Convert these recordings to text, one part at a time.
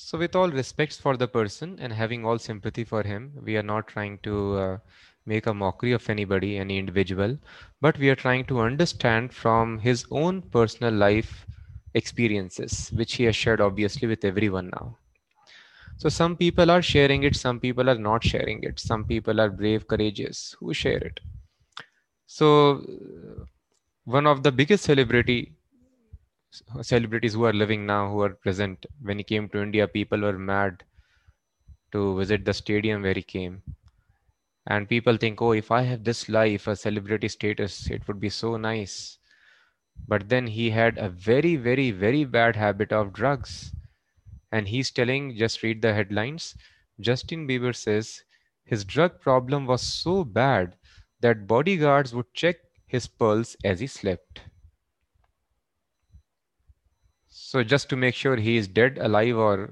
So, with all respects for the person and having all sympathy for him, we are not trying to uh, make a mockery of anybody, any individual, but we are trying to understand from his own personal life experiences, which he has shared obviously with everyone now. So, some people are sharing it, some people are not sharing it, some people are brave, courageous who share it. So, one of the biggest celebrity celebrities who are living now, who are present. When he came to India, people were mad to visit the stadium where he came. And people think, oh, if I have this life, a celebrity status, it would be so nice. But then he had a very, very, very bad habit of drugs. And he's telling, just read the headlines. Justin Bieber says his drug problem was so bad that bodyguards would check his pulse as he slept. So just to make sure he is dead, alive, or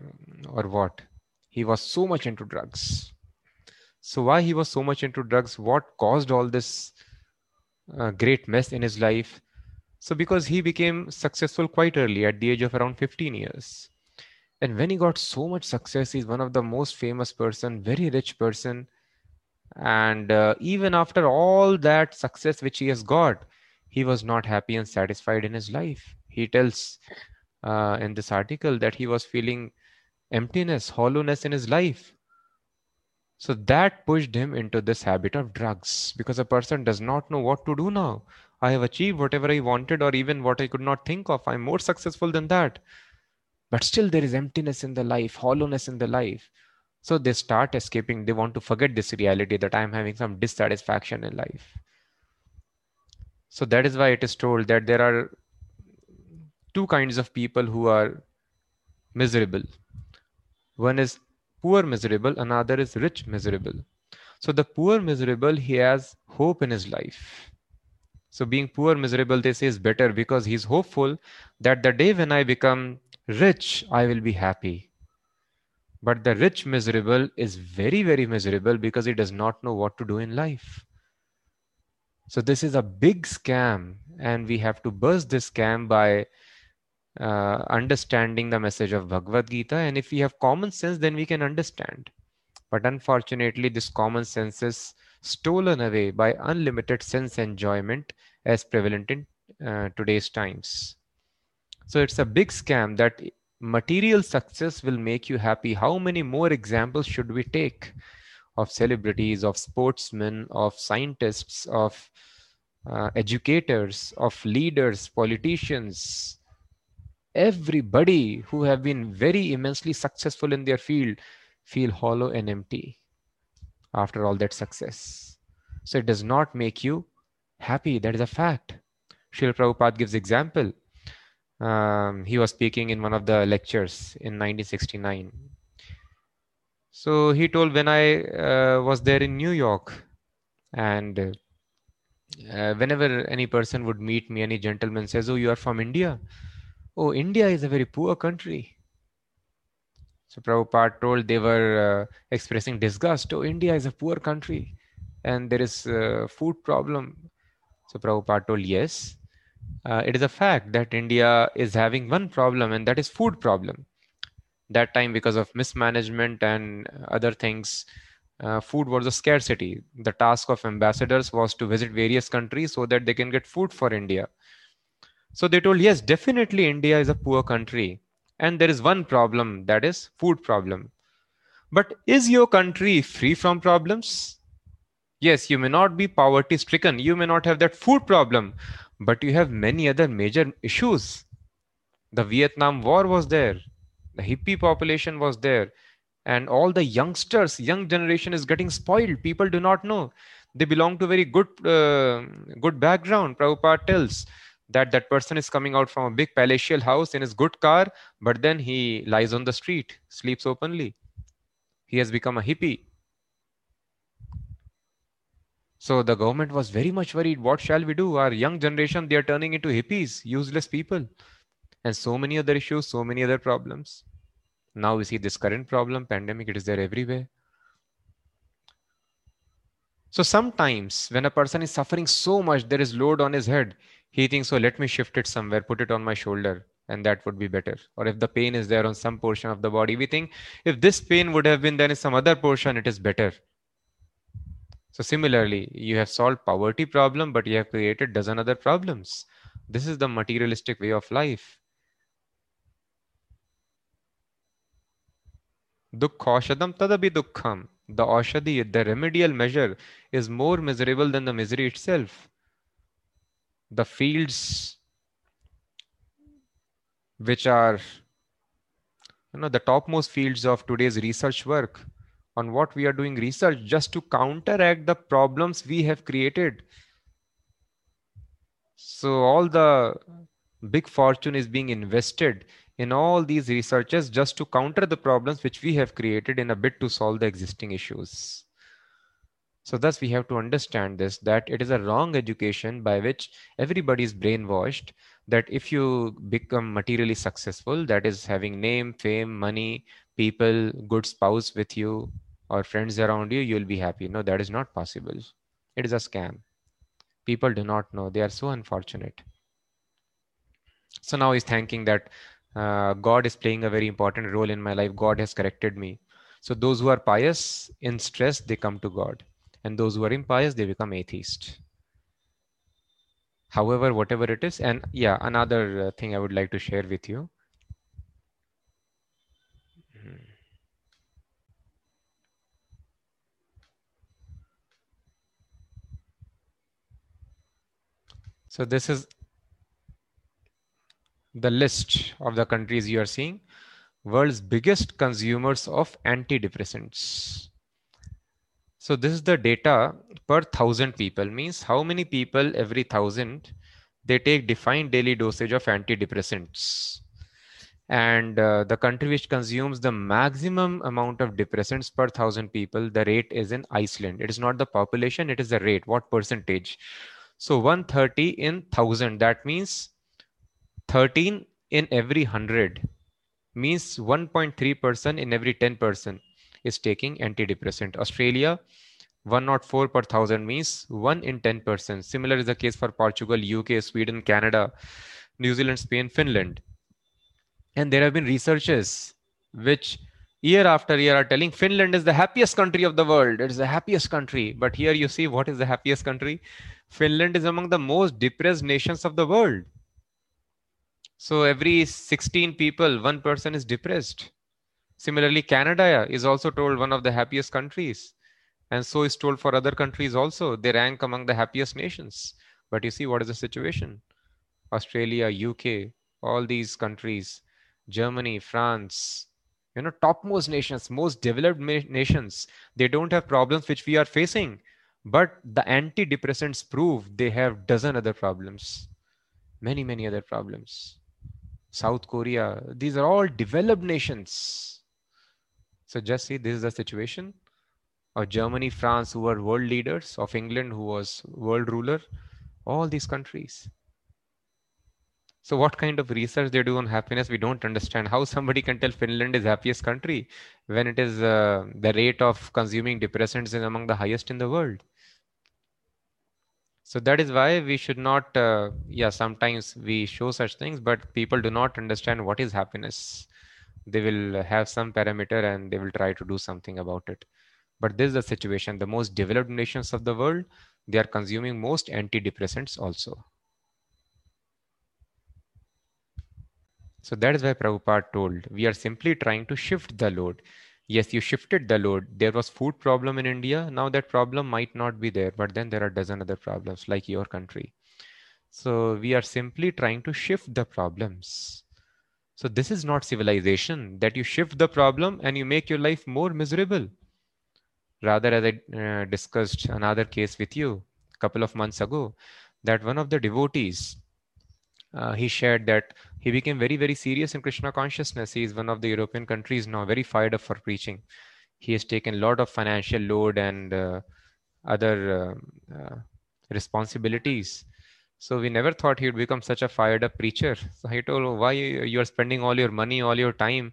or what? He was so much into drugs. So why he was so much into drugs? What caused all this uh, great mess in his life? So because he became successful quite early at the age of around 15 years. And when he got so much success, he's one of the most famous person, very rich person. And uh, even after all that success which he has got, he was not happy and satisfied in his life. He tells uh, in this article that he was feeling emptiness, hollowness in his life. So that pushed him into this habit of drugs because a person does not know what to do now. I have achieved whatever I wanted or even what I could not think of. I'm more successful than that. But still, there is emptiness in the life, hollowness in the life. So they start escaping. They want to forget this reality that I'm having some dissatisfaction in life. So that is why it is told that there are two kinds of people who are miserable. One is poor miserable, another is rich miserable. So the poor miserable, he has hope in his life. So being poor miserable, they say is better because he's hopeful that the day when I become rich, I will be happy. But the rich miserable is very, very miserable because he does not know what to do in life. So this is a big scam, and we have to burst this scam by uh, understanding the message of Bhagavad Gita. And if we have common sense, then we can understand. But unfortunately, this common sense is stolen away by unlimited sense enjoyment as prevalent in uh, today's times. So it's a big scam that material success will make you happy. How many more examples should we take of celebrities, of sportsmen, of scientists, of uh, educators, of leaders, politicians, everybody who have been very immensely successful in their field feel hollow and empty after all that success. So it does not make you happy. That is a fact. Srila Prabhupada gives example. Um, he was speaking in one of the lectures in 1969. So he told when I uh, was there in New York, and uh, whenever any person would meet me, any gentleman says, "Oh, you are from India," oh, India is a very poor country. So Prabhupada told they were uh, expressing disgust. Oh, India is a poor country and there is a food problem. So Prabhupada told, yes, uh, it is a fact that India is having one problem and that is food problem. That time because of mismanagement and other things, uh, food was a scarcity. The task of ambassadors was to visit various countries so that they can get food for India. So they told, yes, definitely India is a poor country. And there is one problem that is food problem. But is your country free from problems? Yes, you may not be poverty stricken. You may not have that food problem, but you have many other major issues. The Vietnam War was there. The hippie population was there. And all the youngsters, young generation is getting spoiled. People do not know. They belong to very good, uh, good background. Prabhupada tells that that person is coming out from a big palatial house in his good car but then he lies on the street sleeps openly. He has become a hippie. So the government was very much worried what shall we do? Our young generation they are turning into hippies useless people. And so many other issues so many other problems. Now we see this current problem pandemic it is there everywhere. So sometimes when a person is suffering so much there is load on his head he thinks, so let me shift it somewhere, put it on my shoulder. and that would be better or if the pain is there on some portion of the body we think if this pain would have been there in some other portion it is better so similarly you have solved poverty problem but you have created dozen other problems this is the materialistic way of life Dukhoshadam tadabi dukkham. The Oshadi, the remedial measure, is more miserable than the misery itself. The fields which are you know the topmost fields of today's research work on what we are doing research just to counteract the problems we have created so all the big fortune is being invested in all these researches just to counter the problems which we have created in a bid to solve the existing issues. So thus we have to understand this, that it is a wrong education by which everybody is brainwashed that if you become materially successful, that is having name, fame, money, people, good spouse with you or friends around you, you'll be happy. No, that is not possible. It is a scam. People do not know. They are so unfortunate. So now he's thanking that uh, God is playing a very important role in my life. God has corrected me. So those who are pious in stress, they come to God. And those who are impious, they become atheist. However, whatever it is, and yeah, another uh, thing I would like to share with you. So this is the list of the countries you are seeing world's biggest consumers of antidepressants so this is the data per thousand people. Means how many people every thousand they take defined daily dosage of antidepressants. And uh, the country which consumes the maximum amount of depressants per thousand people the rate is in iceland. It is not the population it is the rate. What percentage? So 130 in 1000 that means 13 in every 100 means 1.3% in every 10 person is taking antidepressant. Australia, 104 per thousand means 1 in 10 person. Similar is the case for Portugal, UK, Sweden, Canada, New Zealand, Spain, Finland. And there have been researches which year after year are telling Finland is the happiest country of the world. It is the happiest country. But here you see what is the happiest country? Finland is among the most depressed nations of the world. So every 16 people, one person is depressed. Similarly, Canada is also told one of the happiest countries. And so is told for other countries also. They rank among the happiest nations. But you see, what is the situation? Australia, UK, all these countries, Germany, France, you know, topmost nations, most developed nations, they don't have problems which we are facing. But the antidepressants prove they have dozen other problems, many, many other problems. South Korea. These are all developed nations. So just see, this is the situation of Germany, France, who were world leaders, of England, who was world ruler, all these countries. So what kind of research they do on happiness, we don't understand. How somebody can tell Finland is happiest country when it is uh, the rate of consuming depressants is among the highest in the world so that is why we should not uh, yeah sometimes we show such things but people do not understand what is happiness they will have some parameter and they will try to do something about it. But this is the situation. The most developed nations of the world they are consuming most antidepressants also. So that is why Prabhupada told we are simply trying to shift the load. Yes you shifted the load. There was food problem in india. Now that problem might not be there but then there are dozen other problems like your country. So we are simply trying to shift the problems so this is not civilization that you shift the problem and you make your life more miserable rather as i uh, discussed another case with you a couple of months ago that one of the devotees uh, he shared that he became very, very serious in Krishna consciousness. He is one of the European countries now, very fired up for preaching. He has taken a lot of financial load and uh, other uh, uh, responsibilities. So we never thought he would become such a fired up preacher. So he told, why you are spending all your money, all your time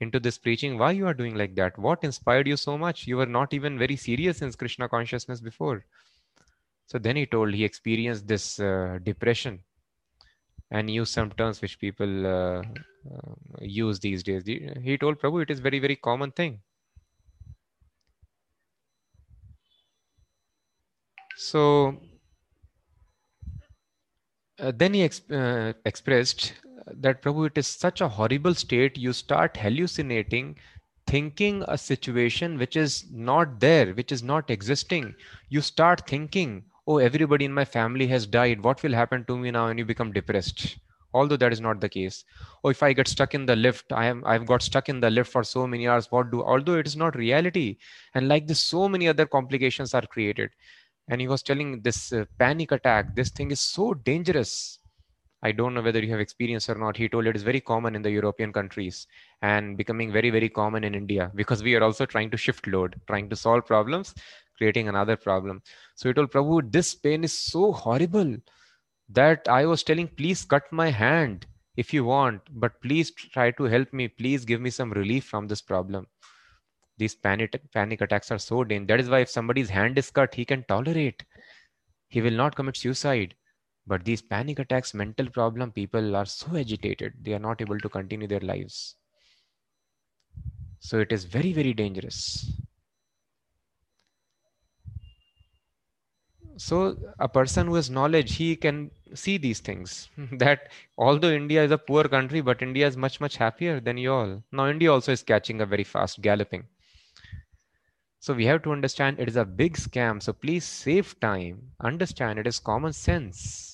into this preaching? Why you are doing like that? What inspired you so much? You were not even very serious in Krishna consciousness before. So then he told he experienced this uh, depression and use some terms which people uh, uh, use these days. He told Prabhu it is very, very common thing. So uh, then he exp uh, expressed that Prabhu, it is such a horrible state. You start hallucinating, thinking a situation which is not there, which is not existing. You start thinking, oh, everybody in my family has died. What will happen to me now? And you become depressed. Although that is not the case. Or oh, if I get stuck in the lift, I am I've got stuck in the lift for so many hours. What do although it is not reality. And like this, so many other complications are created. And he was telling this uh, panic attack, this thing is so dangerous I don't know whether you have experience or not. He told it is very common in the European countries and becoming very, very common in India because we are also trying to shift load, trying to solve problems, creating another problem. So he told Prabhu, this pain is so horrible that I was telling, please cut my hand if you want, but please try to help me. Please give me some relief from this problem. These panic, panic attacks are so dangerous. That is why if somebody's hand is cut, he can tolerate. He will not commit suicide but these panic attacks, mental problem, people are so agitated, they are not able to continue their lives. So it is very, very dangerous. So a person who has knowledge, he can see these things. that although India is a poor country, but India is much, much happier than you all. Now India also is catching a very fast galloping. So we have to understand it is a big scam. So please save time. Understand it is common sense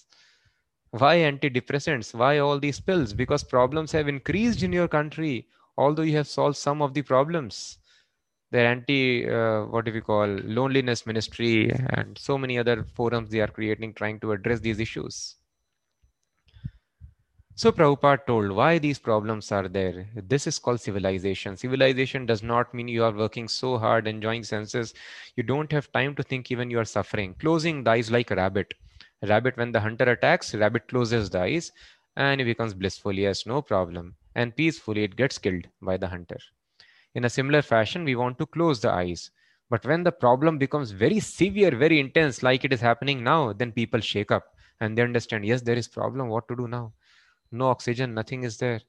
why antidepressants? Why all these pills? Because problems have increased in your country, although you have solved some of the problems. The anti, uh, what do we call, loneliness ministry and so many other forums they are creating trying to address these issues. So Prabhupada told why these problems are there. This is called civilization. Civilization does not mean you are working so hard, enjoying senses. You don't have time to think even you are suffering. Closing the eyes like a rabbit Rabbit, when the hunter attacks, rabbit closes the eyes and it becomes blissful. Yes, no problem. And peacefully it gets killed by the hunter. In a similar fashion, we want to close the eyes. But when the problem becomes very severe, very intense, like it is happening now, then people shake up and they understand, yes, there is problem. What to do now? No oxygen, nothing is there.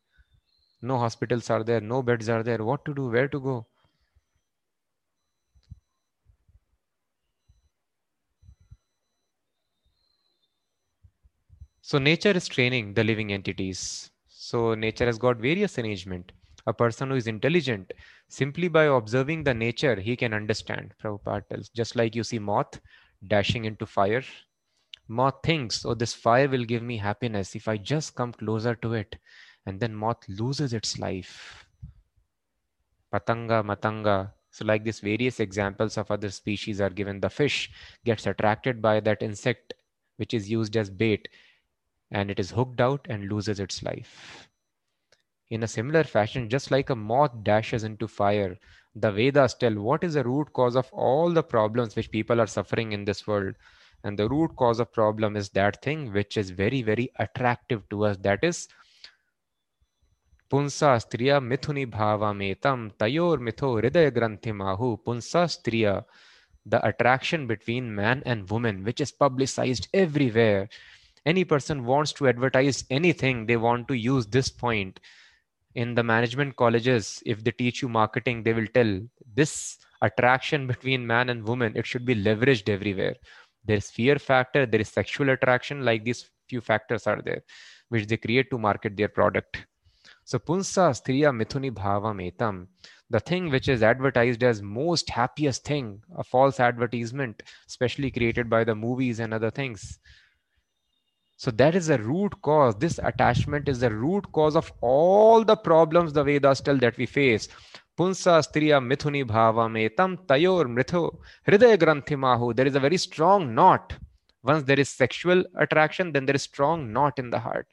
No hospitals are there, no beds are there. What to do? Where to go? So nature is training the living entities. So nature has got various arrangement. A person who is intelligent, simply by observing the nature, he can understand. Prabhupada tells, just like you see moth dashing into fire. Moth thinks, oh, this fire will give me happiness if I just come closer to it. And then moth loses its life. Patanga, matanga. So like this, various examples of other species are given. The fish gets attracted by that insect, which is used as bait and it is hooked out and loses its life. In a similar fashion, just like a moth dashes into fire, the Vedas tell what is the root cause of all the problems which people are suffering in this world. And the root cause of problem is that thing which is very, very attractive to us. That is punsa striya mithuni bhava metam tayor mitho hridaya granthi mahu. Punsa striya the attraction between man and woman which is publicized everywhere. Any person wants to advertise anything they want to use this point. In the management colleges if they teach you marketing they will tell this attraction between man and woman it should be leveraged everywhere there's fear factor there is sexual attraction like these few factors are there which they create to market their product so punsa striya mithuni bhava metam the thing which is advertised as most happiest thing a false advertisement especially created by the movies and other things so that is the root cause. This attachment is the root cause of all the problems the Vedas tell that we face. Punsa striya mithuni bhava metam tayor mitho hridaya granthi mahu. There is a very strong knot. Once there is sexual attraction, then there is strong knot in the heart.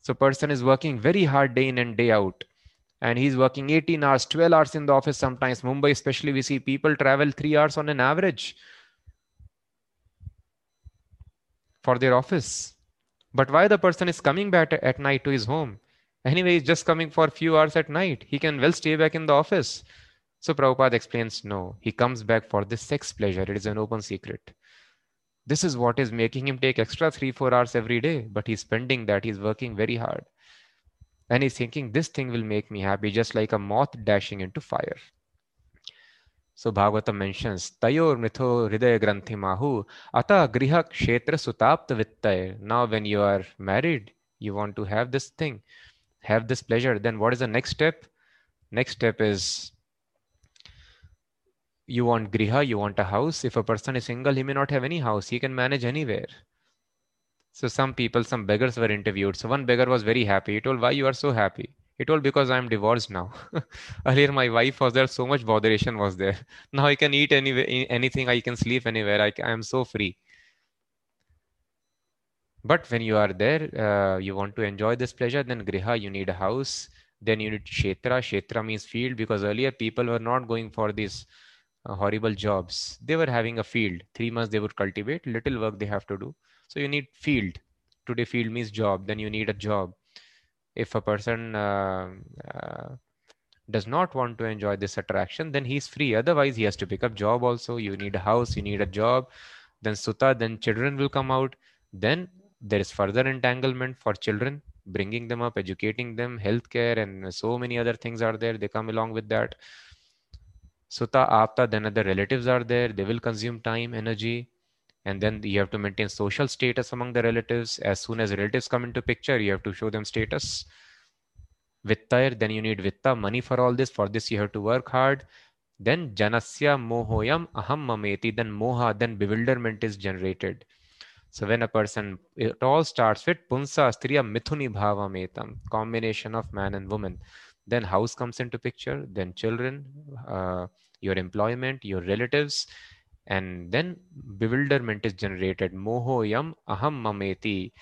So person is working very hard day in and day out. And he's working 18 hours, 12 hours in the office sometimes. Mumbai, especially, we see people travel three hours on an average for their office. But why the person is coming back at night to his home? Anyway, he's just coming for a few hours at night. He can well stay back in the office. So Prabhupada explains no, he comes back for this sex pleasure. It is an open secret. This is what is making him take extra three, four hours every day, but he's spending that. He's working very hard. And he's thinking, this thing will make me happy, just like a moth dashing into fire. So Bhagavata mentions Tayor Mitho Hridaya Granthi Mahu Ata Griha Kshetra Sutapta Vittay. Now, when you are married, you want to have this thing, have this pleasure. Then what is the next step? Next step is you want griha, you want a house. If a person is single, he may not have any house. He can manage anywhere. So some people, some beggars were interviewed. So one beggar was very happy. He told, why you are so happy? He told, because I'm divorced now. Earlier my wife was there, so much botheration was there. Now I can eat anywhere, anything, I can sleep anywhere. I, I am so free. But when you are there, uh, you want to enjoy this pleasure, then griha, you need a house. Then you need kshetra. Kshetra means field because earlier people were not going for these uh, horrible jobs. They were having a field. Three months they would cultivate, little work they have to do. So you need field. Today field means job. Then you need a job. If a person uh, uh, does not want to enjoy this attraction, then he's free. Otherwise, he has to pick up job also. You need a house, you need a job. Then sutta, then children will come out. Then there is further entanglement for children, bringing them up, educating them, healthcare, and so many other things are there. They come along with that. Sutta, Apta, then other relatives are there. They will consume time, energy, and then you have to maintain social status among the relatives. As soon as relatives come into picture, you have to show them status. Vittayar, then you need vitta, money for all this. For this, you have to work hard. Then janasya mohoyam aham mameti, then moha, then bewilderment is generated. So when a person, it all starts with punsa striya mithuni bhava metam, combination of man and woman. Then house comes into picture, then children, uh, your employment, your relatives, and then bewilderment is generated. Moho yam aham mameti.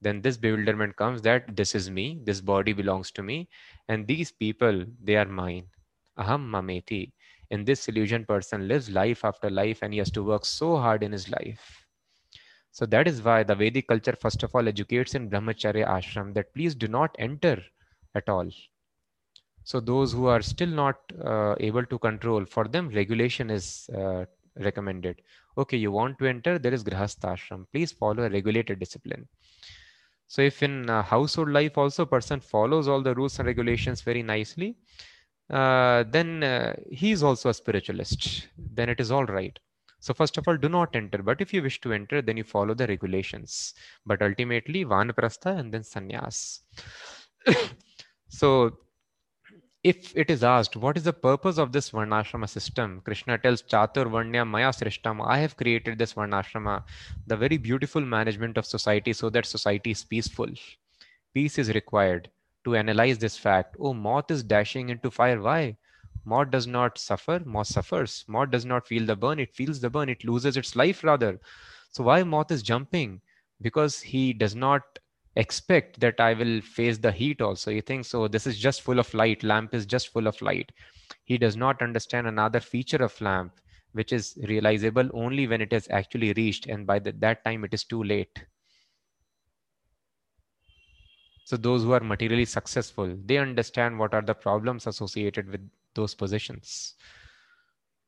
Then this bewilderment comes that this is me, this body belongs to me, and these people, they are mine. Aham mameti. In this illusion, person lives life after life and he has to work so hard in his life so that is why the Vedic culture, first of all, educates in Brahmacharya ashram that please do not enter at all. So those who are still not uh, able to control, for them regulation is uh, recommended. Okay, you want to enter, there is Grihastha ashram. Please follow a regulated discipline. So if in uh, household life also a person follows all the rules and regulations very nicely, uh, then uh, he is also a spiritualist. Then it is all right. So first of all, do not enter. But if you wish to enter, then you follow the regulations. But ultimately, vanaprastha and then sannyas. so if it is asked, what is the purpose of this varnashrama system? Krishna tells Chatur Varnya Maya Srishtam, I have created this varnashrama, the very beautiful management of society so that society is peaceful. Peace is required to analyze this fact. Oh, moth is dashing into fire. Why? Moth does not suffer, moth suffers. Moth does not feel the burn, it feels the burn, it loses its life rather. So why moth is jumping? Because he does not expect that I will face the heat also. He thinks, so oh, this is just full of light, lamp is just full of light. He does not understand another feature of lamp, which is realizable only when it is actually reached, and by the, that time it is too late. So those who are materially successful, they understand what are the problems associated with those positions.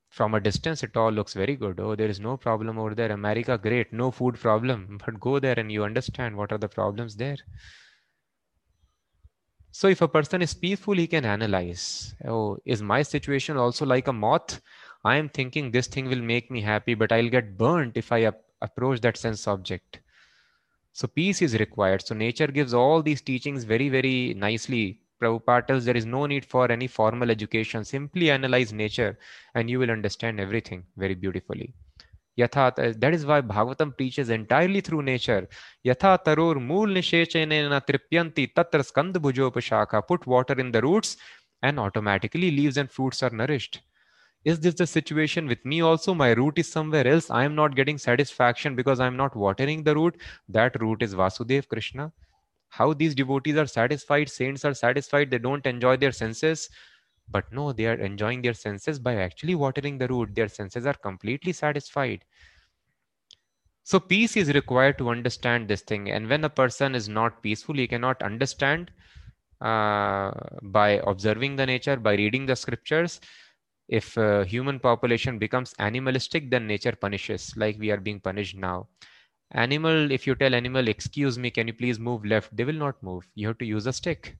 From a distance, it all looks very good. Oh, there is no problem over there. America, great. No food problem. But go there and you understand what are the problems there. So if a person is peaceful, he can analyze. Oh, is my situation also like a moth? I am thinking this thing will make me happy, but I'll get burnt if I approach that sense object. So peace is required. So nature gives all these teachings very, very nicely Prabhupada tells there is no need for any formal education. Simply analyze nature and you will understand everything very beautifully. Yatha, uh, that is why Bhagavatam preaches entirely through nature. Yatha tarur mool nishechenena tripyanti tatra skand bhujopashaka. Put water in the roots and automatically leaves and fruits are nourished. Is this the situation with me also? My root is somewhere else. I am not getting satisfaction because I am not watering the root. That root is Vasudev Krishna how these devotees are satisfied saints are satisfied they don't enjoy their senses. But no they are enjoying their senses by actually watering the root. Their senses are completely satisfied. So peace is required to understand this thing. And when a person is not peaceful he cannot understand uh, by observing the nature by reading the scriptures. If uh, human population becomes animalistic then nature punishes like we are being punished now animal if you tell animal excuse me can you please move left? They will not move. You have to use a stick.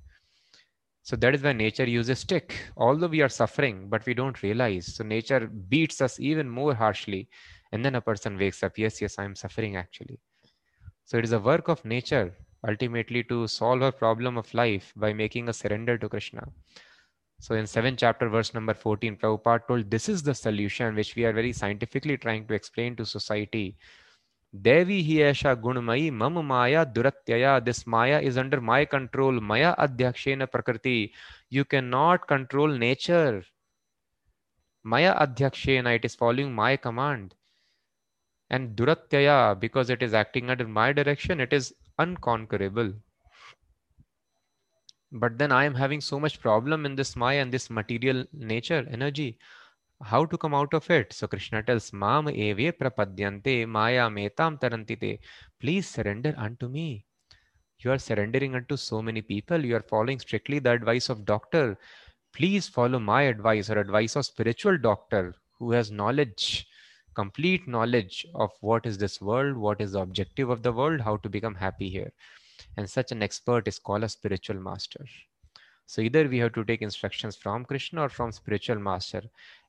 So that is why nature uses stick. Although we are suffering but we don't realize. So nature beats us even more harshly and then a person wakes up. Yes yes i'm suffering actually. So it is a work of nature ultimately to solve a problem of life by making a surrender to krishna. So in 7th chapter, verse number 14, Prabhupada told this is the solution which we are very scientifically trying to explain to society. देवी ही ऐसा गुणमयी, मम माया दुरत्यया this maya is under my control माया अध्यक्ष प्रकृति। You can not control nature माया अध्यक्ष it is following my command and दुरत्यया because it is acting under my direction it is unconquerable but then I am having so much problem in this my and this material nature energy how to come out of it. So krishna tells mam eve prapadyante maya metam tarantite. Please surrender unto me. You are surrendering unto so many people. You are following strictly the advice of doctor. Please follow my advice or advice of spiritual doctor who has knowledge complete knowledge of what is this world what is the objective of the world how to become happy here. And such an expert is called a spiritual master so either we have to take instructions from krishna or from spiritual master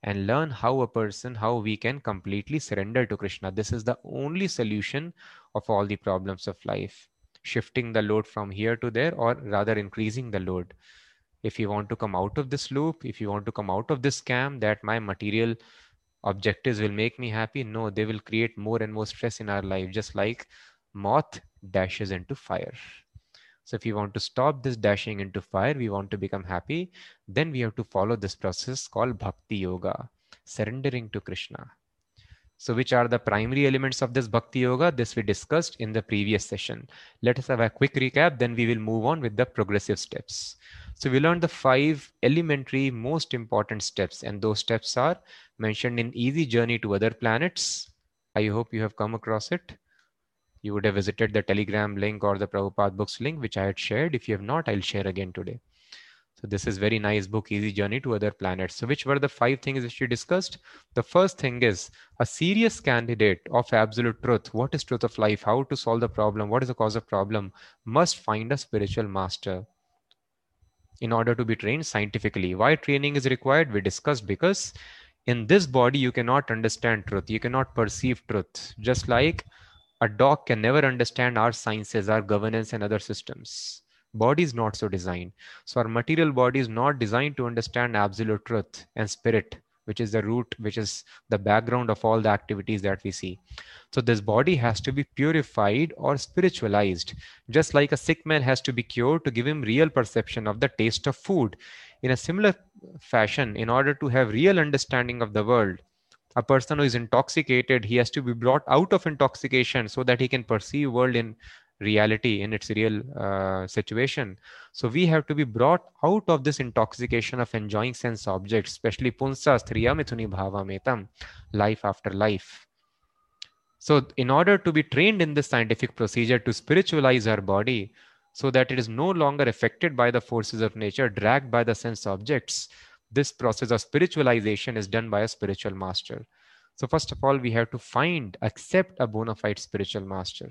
and learn how a person how we can completely surrender to krishna. This is the only solution of all the problems of life. Shifting the load from here to there or rather increasing the load. If you want to come out of this loop if you want to come out of this scam that my material objectives will make me happy no they will create more and more stress in our life just like moth dashes into fire. So if you want to stop this dashing into fire, we want to become happy, then we have to follow this process called Bhakti Yoga, surrendering to Krishna. So which are the primary elements of this Bhakti Yoga? This we discussed in the previous session. Let us have a quick recap, then we will move on with the progressive steps. So we learned the five elementary most important steps and those steps are mentioned in Easy Journey to Other Planets. I hope you have come across it you would have visited the Telegram link or the Prabhupada Books link, which I had shared. If you have not, I'll share again today. So this is very nice book, Easy Journey to Other Planets. So which were the five things which we discussed? The first thing is a serious candidate of absolute truth. What is truth of life? How to solve the problem? What is the cause of problem? Must find a spiritual master in order to be trained scientifically. Why training is required? We discussed because in this body you cannot understand truth. You cannot perceive truth. Just like a dog can never understand our sciences, our governance, and other systems. Body is not so designed. So our material body is not designed to understand absolute truth and spirit, which is the root, which is the background of all the activities that we see. So this body has to be purified or spiritualized, just like a sick man has to be cured to give him real perception of the taste of food. In a similar fashion, in order to have real understanding of the world, a person who is intoxicated he has to be brought out of intoxication so that he can perceive world in reality in its real uh, situation. So we have to be brought out of this intoxication of enjoying sense objects especially punsa striya mithuni bhava metam life after life. So in order to be trained in this scientific procedure to spiritualize our body so that it is no longer affected by the forces of nature dragged by the sense objects this process of spiritualization is done by a spiritual master. So, first of all, we have to find, accept a bona fide spiritual master.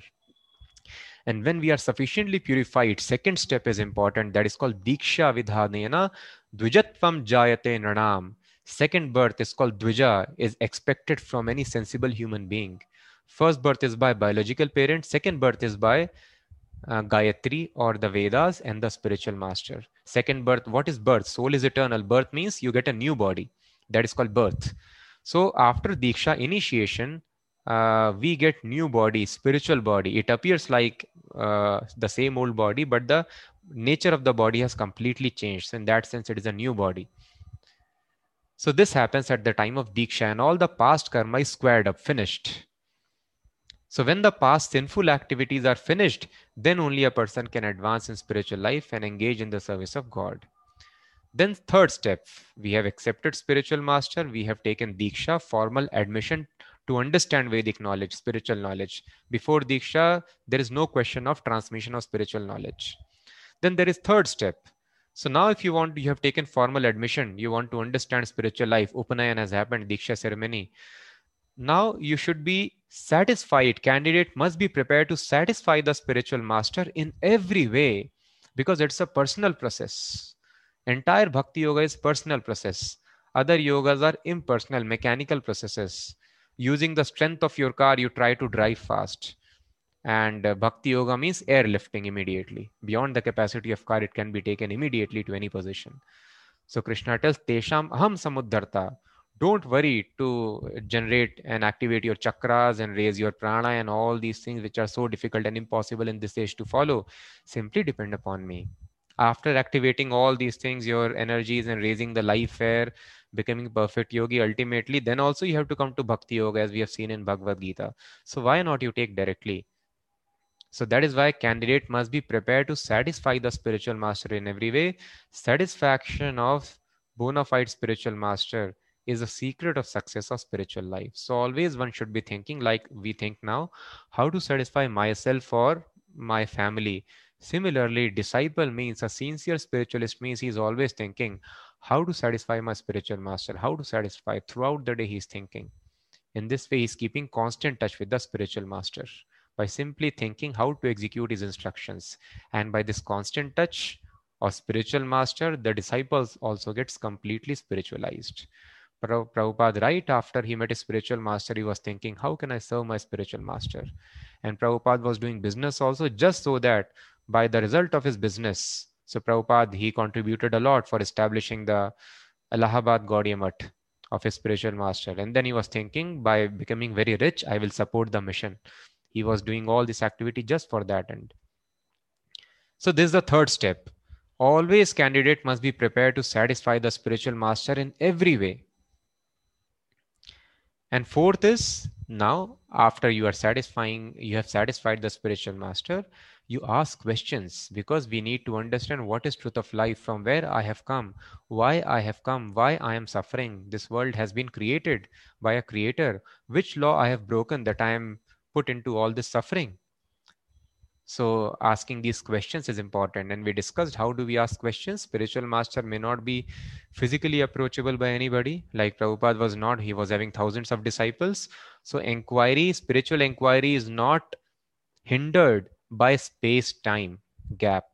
And when we are sufficiently purified, second step is important. That is called Diksha Vidhanena Dvijatvam Jayate Nanam. Second birth is called Dvija, is expected from any sensible human being. First birth is by biological parents. Second birth is by uh, Gayatri or the Vedas and the spiritual master. Second birth, what is birth? Soul is eternal. Birth means you get a new body. That is called birth. So after Diksha initiation, uh, we get new body, spiritual body. It appears like uh, the same old body, but the nature of the body has completely changed. So in that sense, it is a new body. So this happens at the time of Diksha and all the past karma is squared up, finished. So when the past sinful activities are finished, then only a person can advance in spiritual life and engage in the service of God. Then third step, we have accepted spiritual master, we have taken Diksha, formal admission to understand Vedic knowledge, spiritual knowledge. Before Diksha, there is no question of transmission of spiritual knowledge. Then there is third step. So now if you want, you have taken formal admission, you want to understand spiritual life, Upanayan has happened, Diksha ceremony. Now you should be satisfied. Candidate must be prepared to satisfy the spiritual master in every way because it's a personal process. Entire Bhakti Yoga is personal process. Other yogas are impersonal, mechanical processes. Using the strength of your car, you try to drive fast and uh, bhakti yoga means airlifting immediately beyond the capacity of car it can be taken immediately to any position so krishna tells tesham aham samuddarta don't worry to generate and activate your chakras and raise your prana and all these things which are so difficult and impossible in this age to follow. Simply depend upon me. After activating all these things your energies and raising the life air becoming perfect yogi ultimately then also you have to come to bhakti yoga as we have seen in bhagavad gita. So why not you take directly? So that is why candidate must be prepared to satisfy the spiritual master in every way. Satisfaction of bona fide spiritual master is a secret of success of spiritual life. So always one should be thinking like we think now, how to satisfy myself or my family. Similarly, disciple means a sincere spiritualist means he's always thinking how to satisfy my spiritual master, how to satisfy throughout the day he's thinking. In this way, he's keeping constant touch with the spiritual master by simply thinking how to execute his instructions. And by this constant touch of spiritual master, the disciples also gets completely spiritualized. Prabhupada, right after he met his spiritual master, he was thinking, how can I serve my spiritual master? And Prabhupada was doing business also just so that by the result of his business, so Prabhupada, he contributed a lot for establishing the Allahabad Gaudiya Math of his spiritual master. And then he was thinking, by becoming very rich, I will support the mission he was doing all this activity just for that end so this is the third step always candidate must be prepared to satisfy the spiritual master in every way and fourth is now after you are satisfying you have satisfied the spiritual master you ask questions because we need to understand what is truth of life from where i have come why i have come why i am suffering this world has been created by a creator which law i have broken that i am put into all this suffering? So asking these questions is important. And we discussed how do we ask questions? Spiritual master may not be physically approachable by anybody. Like Prabhupada was not, he was having thousands of disciples. So inquiry, spiritual inquiry is not hindered by space-time gap.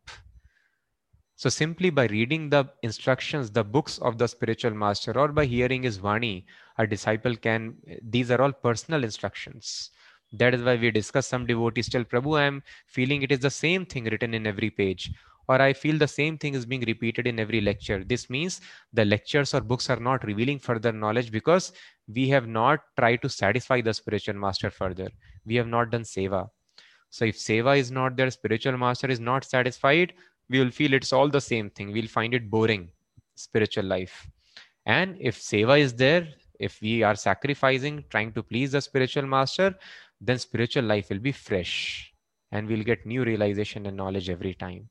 So simply by reading the instructions, the books of the spiritual master, or by hearing his vani, a disciple can, these are all personal instructions that is why we discuss some devotees tell Prabhu, I am feeling it is the same thing written in every page, or I feel the same thing is being repeated in every lecture. This means the lectures or books are not revealing further knowledge because we have not tried to satisfy the spiritual master further. We have not done seva. So if seva is not there, spiritual master is not satisfied, we will feel it's all the same thing. We'll find it boring, spiritual life. And if seva is there, if we are sacrificing, trying to please the spiritual master, then spiritual life will be fresh and we'll get new realization and knowledge every time.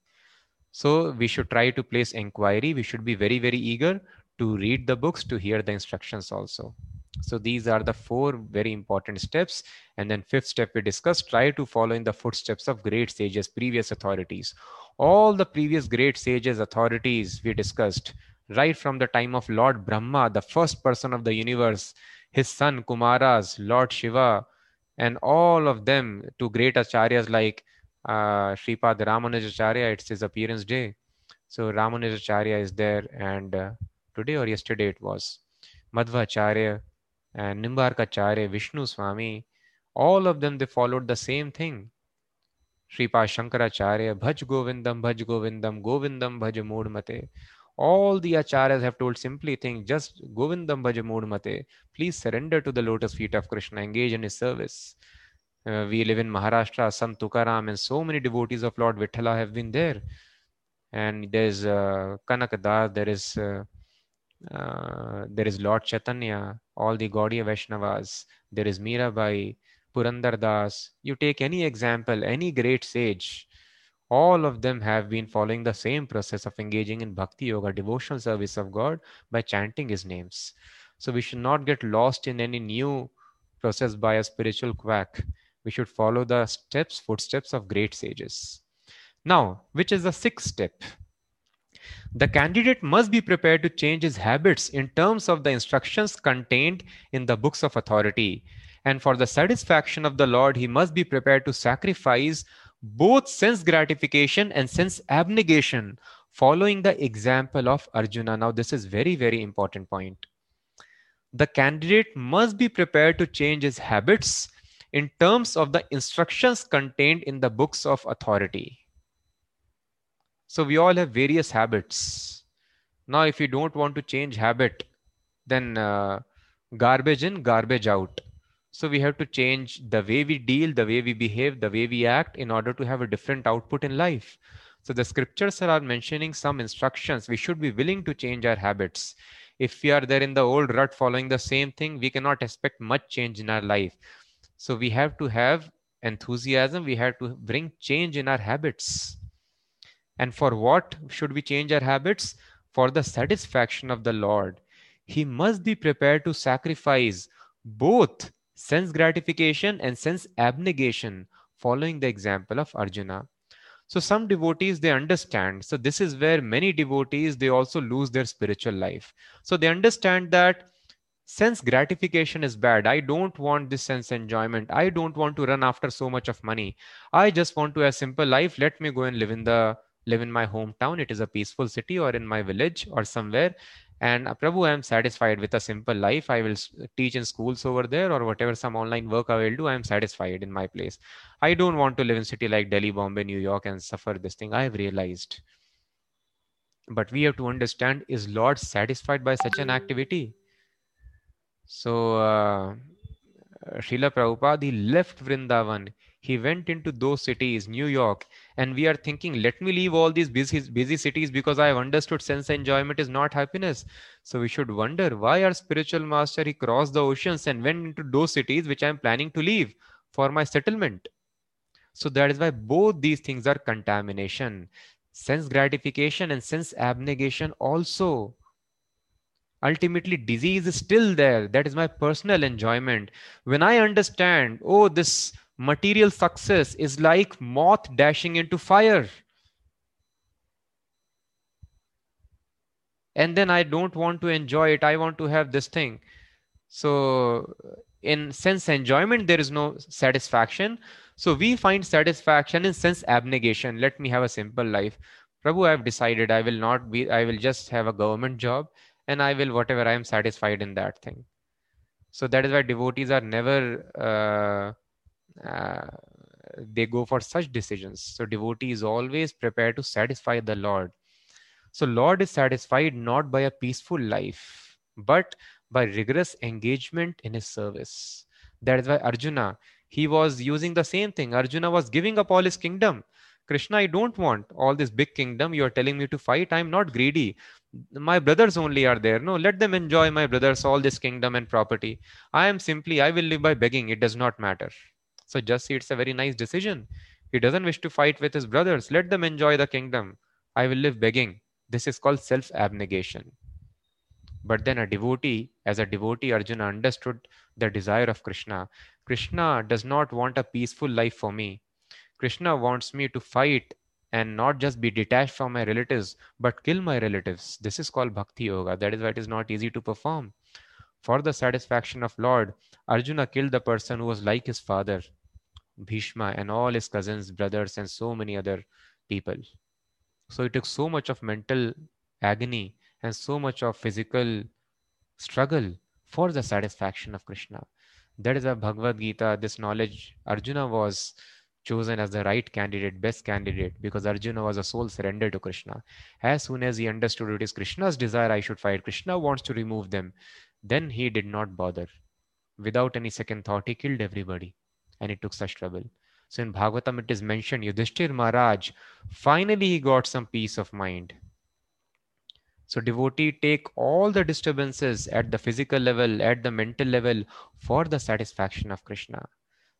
So we should try to place inquiry. We should be very, very eager to read the books, to hear the instructions also. So these are the four very important steps. And then fifth step we discussed, try to follow in the footsteps of great sages, previous authorities. All the previous great sages, authorities we discussed, right from the time of Lord Brahma, the first person of the universe, his son Kumaras, Lord Shiva, and all of them to great acharyas like uh, Sripad Ramanujacharya, it's his appearance day. So Ramanujacharya is there, and uh, today or yesterday it was Madhvacharya and Nimbarkacharya, Vishnu Swami. All of them they followed the same thing. Sripad Shankaracharya, Bhaj Govindam, Bhaj Govindam, Govindam Bhaj Moodmate all the acharyas have told simply think just govindam bhaja mate please surrender to the lotus feet of krishna engage in his service. Uh, we live in maharashtra sant tukaram and so many devotees of lord vithala have been there. And there's uh, there is uh, uh, there is lord chaitanya all the gaudiya vaishnavas there is mirabai purandar das. You take any example any great sage all of them have been following the same process of engaging in bhakti yoga, devotional service of God by chanting his names. So we should not get lost in any new process by a spiritual quack. We should follow the steps, footsteps of great sages. Now, which is the sixth step? The candidate must be prepared to change his habits in terms of the instructions contained in the books of authority. And for the satisfaction of the Lord, he must be prepared to sacrifice both sense gratification and sense abnegation, following the example of Arjuna. Now, this is very, very important point. The candidate must be prepared to change his habits in terms of the instructions contained in the books of authority. So we all have various habits. Now, if you don't want to change habit, then uh, garbage in, garbage out. So we have to change the way we deal, the way we behave, the way we act in order to have a different output in life. So the scriptures are mentioning some instructions. We should be willing to change our habits. If we are there in the old rut following the same thing, we cannot expect much change in our life. So we have to have enthusiasm. We have to bring change in our habits. And for what should we change our habits? For the satisfaction of the Lord. He must be prepared to sacrifice both sense gratification and sense abnegation, following the example of Arjuna. So some devotees, they understand. So this is where many devotees, they also lose their spiritual life. So they understand that sense gratification is bad. I don't want this sense enjoyment. I don't want to run after so much of money. I just want to have a simple life. Let me go and live in the live in my hometown. It is a peaceful city or in my village or somewhere. And uh, Prabhu, I am satisfied with a simple life. I will teach in schools over there or whatever some online work I will do. I am satisfied in my place. I don't want to live in city like Delhi, Bombay, New York and suffer this thing. I have realized. But we have to understand, is Lord satisfied by such an activity? So, uh, Srila Prabhupada, he left Vrindavan. He went into those cities, New York, and we are thinking, let me leave all these busy, busy cities because I have understood sense enjoyment is not happiness. So we should wonder why our spiritual master, he crossed the oceans and went into those cities which I am planning to leave for my settlement. So that is why both these things are contamination. Sense gratification and sense abnegation also ultimately disease is still there that is my personal enjoyment when i understand oh this material success is like moth dashing into fire. And then i don't want to enjoy it. I want to have this thing. So in sense enjoyment there is no satisfaction. So we find satisfaction in sense abnegation. Let me have a simple life. Prabhu i have decided i will not be i will just have a government job and I will whatever I am satisfied in that thing. So that is why devotees are never uh, Uh, they go for such decisions. So devotee is always prepared to satisfy the Lord. So Lord is satisfied not by a peaceful life, but by rigorous engagement in his service. That is why Arjuna, he was using the same thing. Arjuna was giving up all his kingdom. Krishna, I don't want all this big kingdom. You are telling me to fight. I'm not greedy my brothers only are there no let them enjoy my brothers all this kingdom and property i am simply i will live by begging it does not matter so just see it's a very nice decision. He doesn't wish to fight with his brothers. Let them enjoy the kingdom. I will live begging. This is called self abnegation but then a devotee as a devotee arjuna understood the desire of krishna. Krishna does not want a peaceful life for me. Krishna wants me to fight and not just be detached from my relatives, but kill my relatives. This is called Bhakti Yoga. That is why it is not easy to perform. For the satisfaction of Lord, Arjuna killed the person who was like his father, Bhishma, and all his cousins, brothers, and so many other people. So it took so much of mental agony and so much of physical struggle for the satisfaction of Krishna. That is why Bhagavad Gita, this knowledge, Arjuna was chosen as the right candidate, best candidate, because Arjuna was a soul surrender to Krishna. As soon as he understood it is Krishna's desire I should fight, Krishna wants to remove them, then he did not bother. Without any second thought, he killed everybody. And it took such trouble. So in Bhagavatam, it is mentioned Yudhishthir Maharaj, finally he got some peace of mind. So devotee take all the disturbances at the physical level, at the mental level for the satisfaction of Krishna.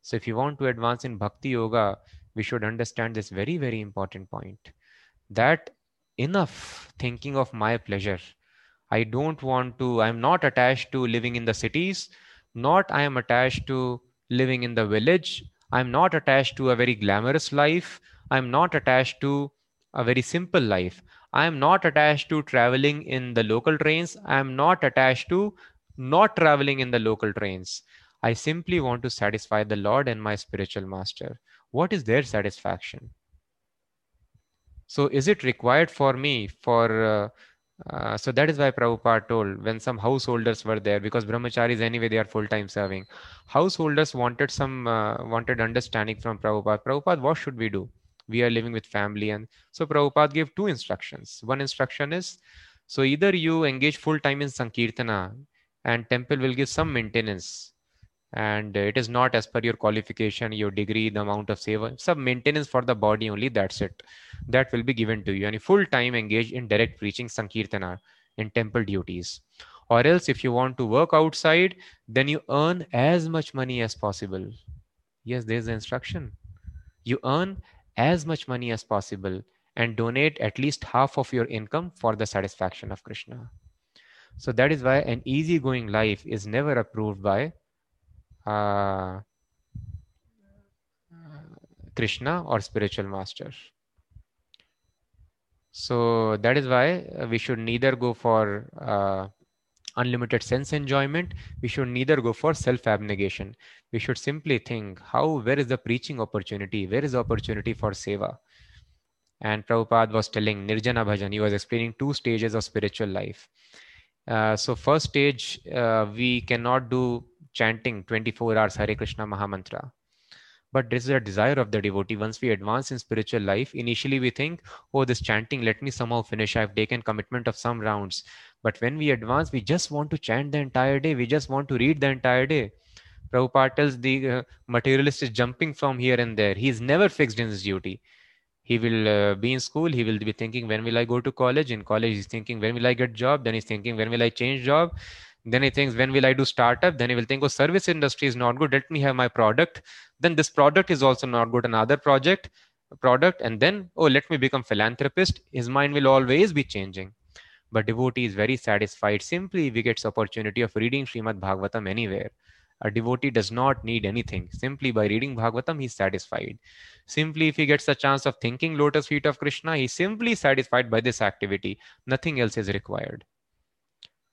So if you want to advance in Bhakti Yoga, we should understand this very, very important point that enough thinking of my pleasure. I don't want to, I'm not attached to living in the cities, not I am attached to living in the village. I'm not attached to a very glamorous life. I'm not attached to a very simple life. I am not attached to traveling in the local trains. I am not attached to not traveling in the local trains. I simply want to satisfy the Lord and my spiritual master. What is their satisfaction? So, is it required for me for uh, uh, so that is why Prabhupada told when some householders were there because brahmacharis anyway they are full time serving. Householders wanted some uh, wanted understanding from Prabhupada. Prabhupada, what should we do? We are living with family, and so Prabhupada gave two instructions. One instruction is so either you engage full time in sankirtana, and temple will give some maintenance and it is not as per your qualification your degree the amount of seva some maintenance for the body only that's it. That will be given to you. And full time engaged in direct preaching sankirtana in temple duties. Or else if you want to work outside then you earn as much money as possible. Yes there's the instruction. You earn as much money as possible and donate at least half of your income for the satisfaction of krishna. So that is why an easygoing life is never approved by uh, Krishna or spiritual master. So that is why we should neither go for uh, unlimited sense enjoyment. We should neither go for self abnegation. We should simply think how, where is the preaching opportunity? Where is the opportunity for seva? And Prabhupada was telling Nirjana Bhajan, he was explaining two stages of spiritual life. Uh, so first stage, uh, we cannot do chanting 24 hours Hare Krishna Mahamantra. But this is a desire of the devotee. Once we advance in spiritual life, initially we think, oh, this chanting, let me somehow finish. I've taken commitment of some rounds. But when we advance, we just want to chant the entire day. We just want to read the entire day. Prabhupada tells the uh, materialist is jumping from here and there. He is never fixed in his duty. He will uh, be in school. He will be thinking, when will I go to college? In college, he's thinking, when will I get job? Then he's thinking, when will I change job? Then he thinks when will i do startup then he will think oh service industry is not good let me have my product then this product is also not good another project product and then oh let me become philanthropist his mind will always be changing but devotee is very satisfied simply he gets opportunity of reading Srimad Bhagavatam anywhere. A devotee does not need anything. Simply by reading Bhagavatam, he's satisfied. Simply if he gets a chance of thinking lotus feet of Krishna, he's simply satisfied by this activity. Nothing else is required.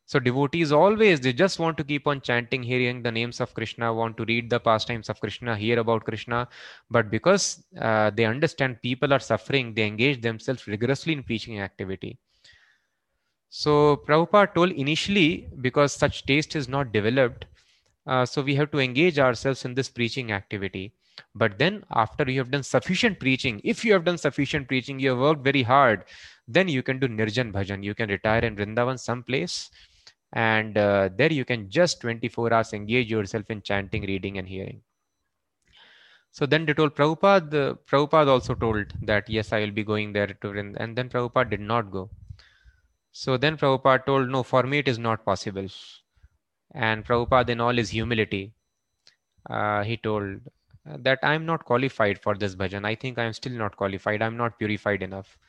So devotees always they just want to keep on chanting, hearing the names of Krishna, want to read the pastimes of Krishna, hear about Krishna, but because uh, they understand people are suffering, they engage themselves rigorously in preaching activity. So Prabhupada told initially because such taste is not developed, uh, so we have to engage ourselves in this preaching activity. But then after you have done sufficient preaching, if you have done sufficient preaching, you have worked very hard, then you can do Nirjan Bhajan. You can retire in Vrindavan someplace and uh, there you can just 24 hours engage yourself in chanting reading and hearing so then they told Prabhupada, uh, Prabhupada also told that yes, I will be going there to and then Prabhupada did not go. So then Prabhupada told, no, for me it is not possible. And Prabhupada in all his humility, uh, he told that I'm not qualified for this bhajan. I think I'm still not qualified. I'm not purified enough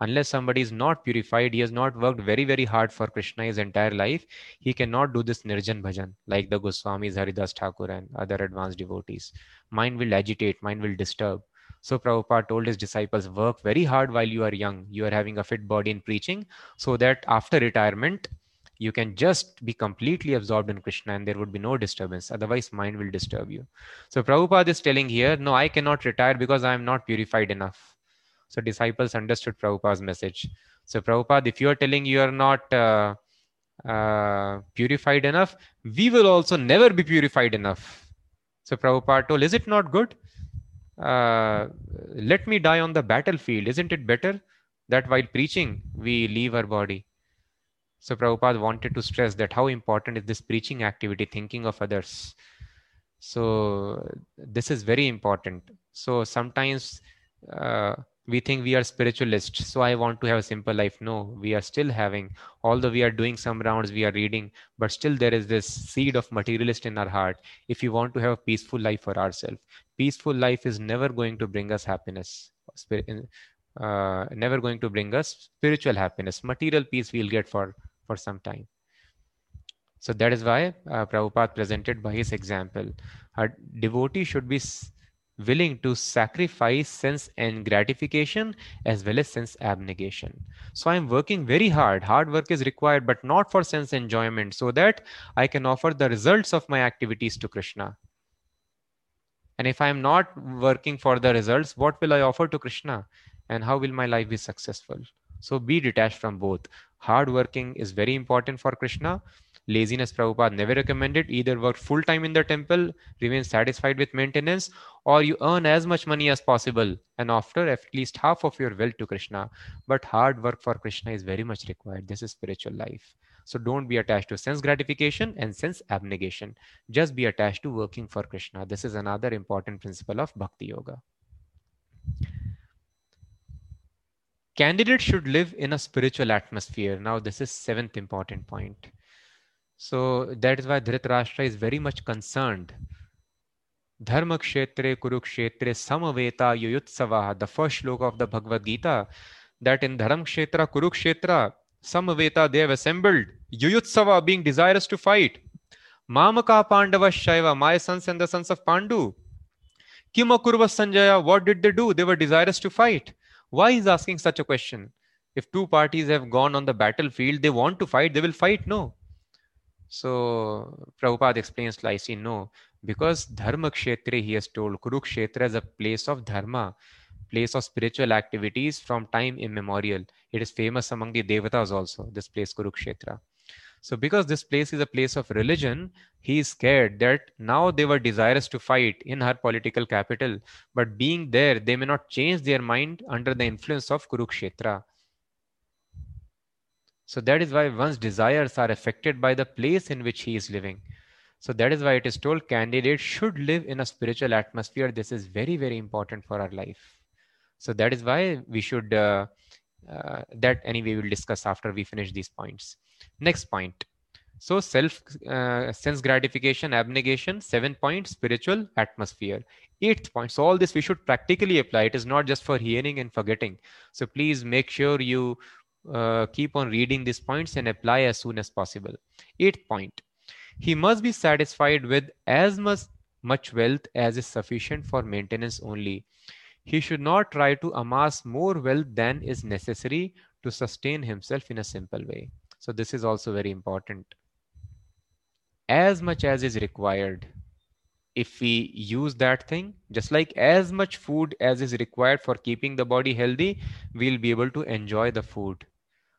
unless somebody is not purified, he has not worked very, very hard for Krishna his entire life, he cannot do this Nirjan Bhajan like the Goswamis, Haridas Thakur, and other advanced devotees. Mind will agitate, mind will disturb. So Prabhupada told his disciples, work very hard while you are young. You are having a fit body in preaching, so that after retirement, you can just be completely absorbed in Krishna and there would be no disturbance. Otherwise, mind will disturb you. So Prabhupada is telling here, no, I cannot retire because I am not purified enough. So disciples understood Prabhupada's message. So Prabhupada, if you are telling you are not uh, uh, purified enough, we will also never be purified enough. So Prabhupada told, is it not good? Uh, let me die on the battlefield. Isn't it better that while preaching, we leave our body? So Prabhupada wanted to stress that how important is this preaching activity, thinking of others. So this is very important. So sometimes uh, we think we are spiritualists so i want to have a simple life. No we are still having although we are doing some rounds we are reading but still there is this seed of materialist in our heart. If you want to have a peaceful life for ourselves peaceful life is never going to bring us happiness. Uh, never going to bring us spiritual happiness. Material peace we'll get for for some time. So that is why uh, Prabhupada presented by his example. A devotee should be willing to sacrifice sense and gratification as well as sense abnegation. So I'm working very hard. Hard work is required, but not for sense enjoyment, so that I can offer the results of my activities to Krishna. And if I'm not working for the results, what will I offer to Krishna? And how will my life be successful? So be detached from both. Hard working is very important for Krishna laziness Prabhupada never recommended. Either work full time in the temple, remain satisfied with maintenance, or you earn as much money as possible and offer at least half of your wealth to Krishna. But hard work for Krishna is very much required. This is spiritual life. So don't be attached to sense gratification and sense abnegation. Just be attached to working for Krishna. This is another important principle of Bhakti Yoga. Candidates should live in a spiritual atmosphere. Now, this is seventh important point. So that is why Dhritarashtra is very much concerned. Dharma Kshetre Kurukshetre Samaveta Yuyutsava, the first shloka of the Bhagavad Gita, that in Dharma Kshetra Kurukshetra, Samaveta they have assembled, Yuyutsava being desirous to fight. Mamaka Pandava Shaiva, my sons and the sons of Pandu. Kimakurva Sanjaya, what did they do? They were desirous to fight. Why is asking such a question? If two parties have gone on the battlefield, they want to fight, they will fight. No. So Prabhupada explains Lysi, no, because Dharma Kshetra, he has told, Kurukshetra is a place of Dharma, place of spiritual activities from time immemorial. It is famous among the Devatas also, this place Kurukshetra. So because this place is a place of religion, he is scared that now they were desirous to fight in her political capital, but being there, they may not change their mind under the influence of Kurukshetra. So that is why one's desires are affected by the place in which he is living. So that is why it is told candidates should live in a spiritual atmosphere. This is very, very important for our life. So that is why we should, uh, uh, that anyway, we'll discuss after we finish these points. Next point. So self uh, sense gratification, abnegation, seven point spiritual atmosphere. Eighth point. So all this we should practically apply. It is not just for hearing and forgetting. So please make sure you uh, keep on reading these points and apply as soon as possible. Eighth point. He must be satisfied with as much, much wealth as is sufficient for maintenance only. He should not try to amass more wealth than is necessary to sustain himself in a simple way. So this is also very important. As much as is required, if we use that thing, just like as much food as is required for keeping the body healthy, we'll be able to enjoy the food.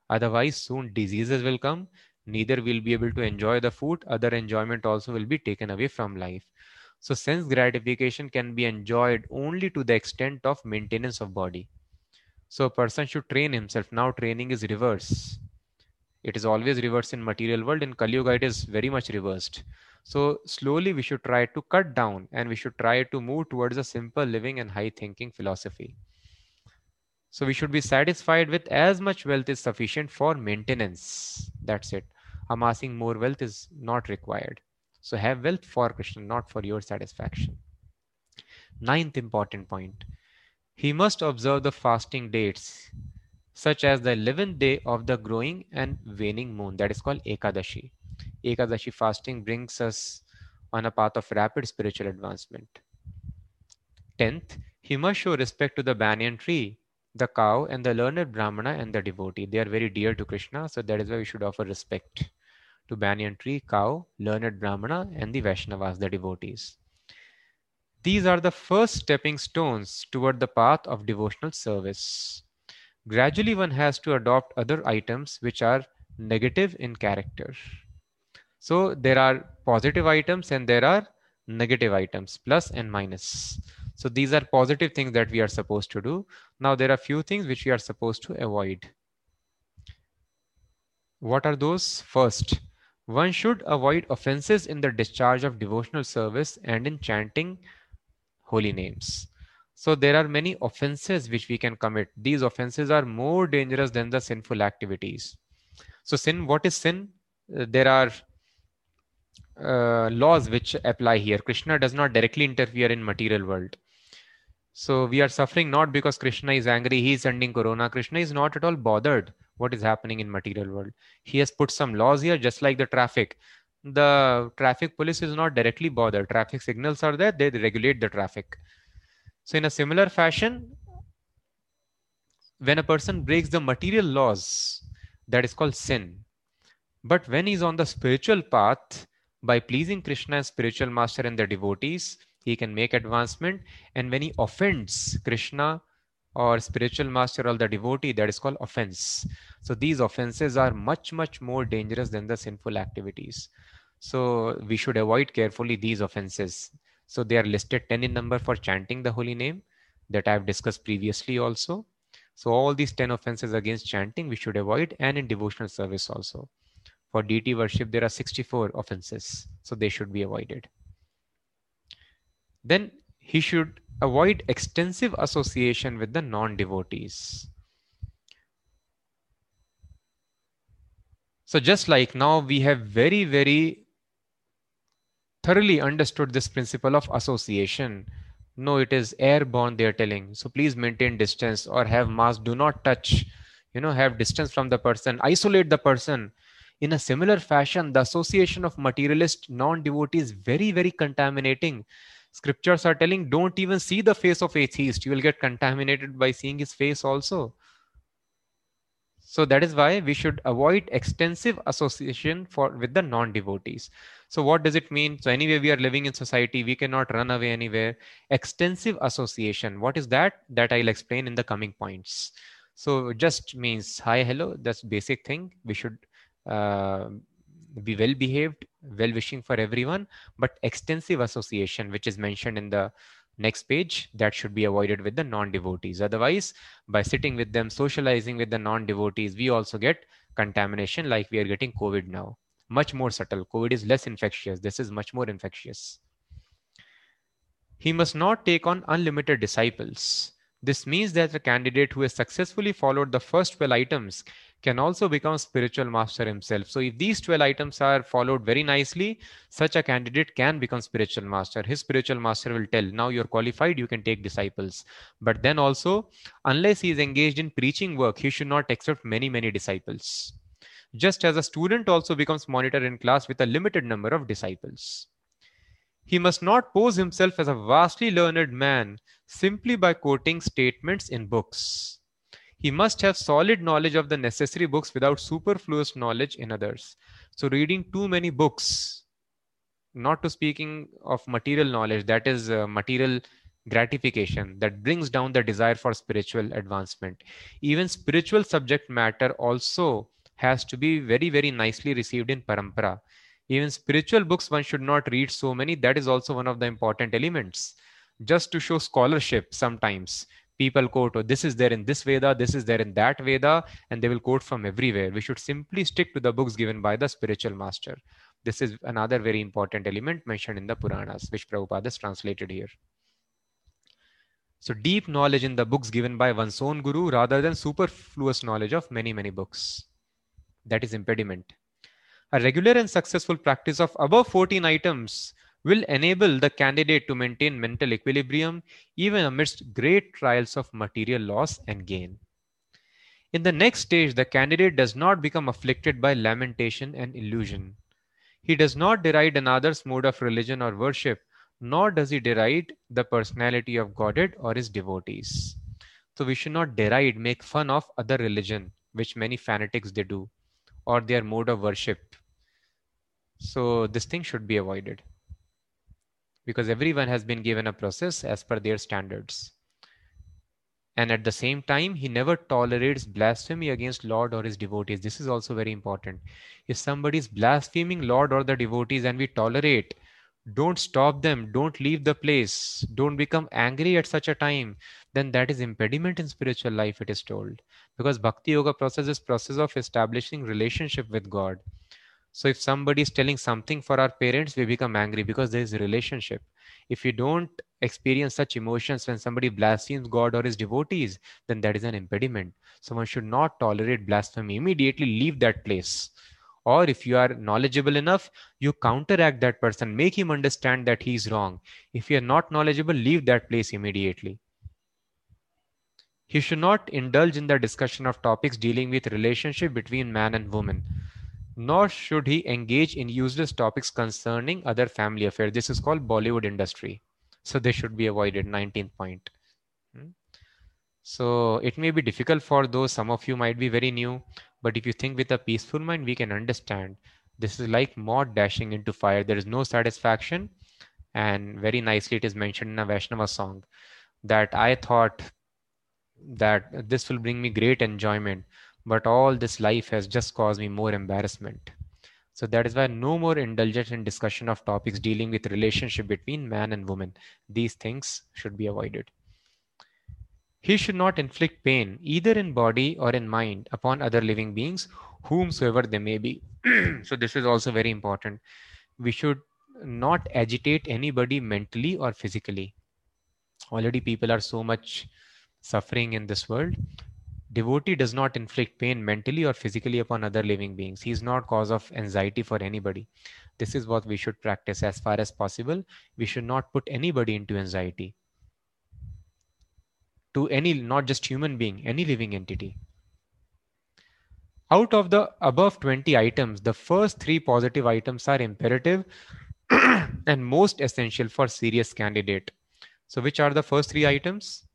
Otherwise, soon diseases will come. Neither will be able to enjoy the food. Other enjoyment also will be taken away from life. So sense gratification can be enjoyed only to the extent of maintenance of body. So a person should train himself. Now training is reverse. It is always reversed in material world. In Kali Yuga, it is very much reversed. So slowly we should try to cut down and we should try to move towards a simple living and high thinking philosophy. So we should be satisfied with as much wealth is sufficient for maintenance. That's it. Amassing more wealth is not required. So have wealth for Krishna, not for your satisfaction. Ninth important point. He must observe the fasting dates, such as the 11th day of the growing and waning moon. That is called Ekadashi. Ekadashi fasting brings us on a path of rapid spiritual advancement. Tenth, he must show respect to the banyan tree the cow and the learned brahmana and the devotee. They are very dear to Krishna, so that is why we should offer respect to banyan tree, cow, learned brahmana, and the Vaishnavas, the devotees. These are the first stepping stones toward the path of devotional service. Gradually, one has to adopt other items which are negative in character. So, there are positive items and there are negative items, plus and minus. So these are positive things that we are supposed to do. Now there are few things which we are supposed to avoid. What are those? First, one should avoid offenses in the discharge of devotional service and in chanting holy names. So there are many offenses which we can commit. These offenses are more dangerous than the sinful activities. So sin, what is sin? Uh, there are uh, laws which apply here. Krishna does not directly interfere in material world. So we are suffering not because Krishna is angry, he is sending corona. Krishna is not at all bothered what is happening in material world. He has put some laws here, just like the traffic. The traffic police is not directly bothered. Traffic signals are there, they regulate the traffic. So, in a similar fashion, when a person breaks the material laws, that is called sin. But when he's on the spiritual path, by pleasing Krishna as spiritual master and the devotees, he can make advancement. And when he offends Krishna or spiritual master or the devotee, that is called offense. So these offenses are much, much more dangerous than the sinful activities. So we should avoid carefully these offenses. So they are listed 10 in number for chanting the holy name that I have discussed previously also. So all these 10 offenses against chanting we should avoid and in devotional service also. For deity worship, there are 64 offenses. So they should be avoided. Then he should avoid extensive association with the non-devotees. So just like now we have very, very thoroughly understood this principle of association. No, it is airborne, they are telling. So please maintain distance or have mask, do not touch, you know, have distance from the person, isolate the person. In a similar fashion, the association of materialist non-devotee is very, very contaminating scriptures are telling don't even see the face of atheist you will get contaminated by seeing his face also so that is why we should avoid extensive association for with the non devotees so what does it mean? So anyway we are living in society we cannot run away anywhere. Extensive association. What is that? That i'll explain in the coming points. So just means hi hello that's basic thing. We should uh, be well behaved, well wishing for everyone, but extensive association, which is mentioned in the next page, that should be avoided with the non devotees. Otherwise, by sitting with them, socializing with the non devotees, we also get contamination like we are getting COVID now. Much more subtle. COVID is less infectious. This is much more infectious. He must not take on unlimited disciples. This means that the candidate who has successfully followed the first 12 items can also become spiritual master himself. So if these 12 items are followed very nicely, such a candidate can become spiritual master. His spiritual master will tell, now you're qualified, you can take disciples. But then also, unless he is engaged in preaching work, he should not accept many, many disciples. Just as a student also becomes monitor in class with a limited number of disciples. He must not pose himself as a vastly learned man simply by quoting statements in books he must have solid knowledge of the necessary books without superfluous knowledge in others. So, reading too many books, not to speaking of material knowledge, that is uh, material gratification that brings down the desire for spiritual advancement. Even spiritual subject matter also has to be very, very nicely received in parampara. Even spiritual books, one should not read so many. That is also one of the important elements. Just to show scholarship sometimes people quote, oh, this is there in this Veda, this is there in that Veda, and they will quote from everywhere. We should simply stick to the books given by the spiritual master. This is another very important element mentioned in the Puranas, which Prabhupada has translated here. So, deep knowledge in the books given by one's own guru rather than superfluous knowledge of many, many books. That is impediment. A regular and successful practice of above 14 items will enable the candidate to maintain mental equilibrium even amidst great trials of material loss and gain. In the next stage, the candidate does not become afflicted by lamentation and illusion. He does not deride another's mode of religion or worship, nor does he deride the personality of Godhead or his devotees. So we should not deride, make fun of other religion, which many fanatics they do, or their mode of worship. So this thing should be avoided because everyone has been given a process as per their standards. And at the same time, he never tolerates blasphemy against Lord or his devotees. This is also very important. If somebody is blaspheming Lord or the devotees and we tolerate, don't stop them, don't leave the place, don't become angry at such a time, then that is impediment in spiritual life, it is told. Because Bhakti Yoga process is process of establishing relationship with God. So if somebody is telling something for our parents, we become angry because there is a relationship. If you don't experience such emotions when somebody blasphemes God or his devotees, then that is an impediment. Someone should not tolerate blasphemy. Immediately leave that place. Or if you are knowledgeable enough, you counteract that person, make him understand that he is wrong. If you are not knowledgeable, leave that place immediately. He should not indulge in the discussion of topics dealing with relationship between man and woman nor should he engage in useless topics concerning other family affairs. This is called Bollywood industry. So they should be avoided. 19th point. Hmm? So it may be difficult for those, some of you might be very new, but if you think with a peaceful mind, we can understand. This is like moth dashing into fire. There is no satisfaction. And very nicely, it is mentioned in a Vaishnava song that I thought that this will bring me great enjoyment, but all this life has just caused me more embarrassment. So that is why no more indulgence in discussion of topics dealing with relationship between man and woman. These things should be avoided. He should not inflict pain, either in body or in mind, upon other living beings, whomsoever they may be. so, this is also very important. We should not agitate anybody mentally or physically. Already, people are so much suffering in this world. Devotee does not inflict pain mentally or physically upon other living beings. He is not cause of anxiety for anybody. This is what we should practice as far as possible. We should not put anybody into anxiety to any, not just human being, any living entity. Out of the above 20 items, the first three positive items are imperative and most essential for serious candidate. So which are the first three items?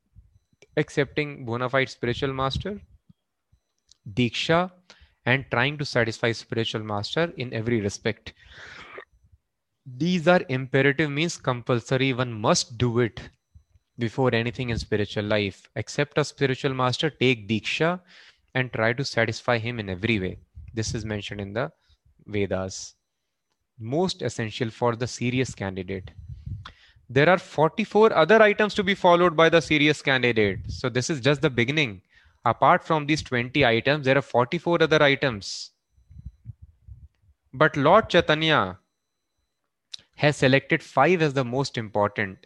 Accepting bona fide spiritual master, Diksha, and trying to satisfy spiritual master in every respect. These are imperative means compulsory. One must do it before anything in spiritual life. Accept a spiritual master, take Diksha, and try to satisfy him in every way. This is mentioned in the Vedas. Most essential for the serious candidate. There are 44 other items to be followed by the serious candidate. So, this is just the beginning. Apart from these 20 items, there are 44 other items. But Lord Chaitanya has selected five as the most important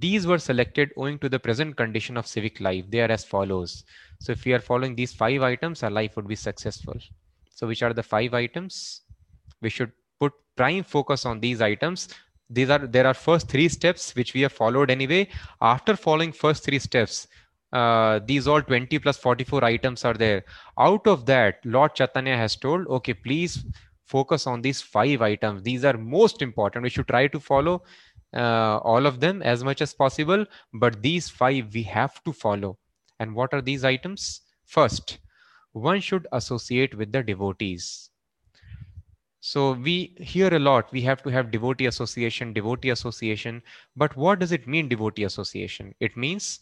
these were selected owing to the present condition of civic life. They are as follows. So if we are following these five items, our life would be successful. So which are the five items? We should put prime focus on these items. These are there are first three steps which we have followed anyway. After following first three steps, uh, these all 20 plus 44 items are there. Out of that, Lord Chaitanya has told, okay, please focus on these five items. These are most important. We should try to follow uh, all of them as much as possible, but these five we have to follow. And what are these items? First, one should associate with the devotees. So we hear a lot, we have to have devotee association, devotee association. But what does it mean, devotee association? It means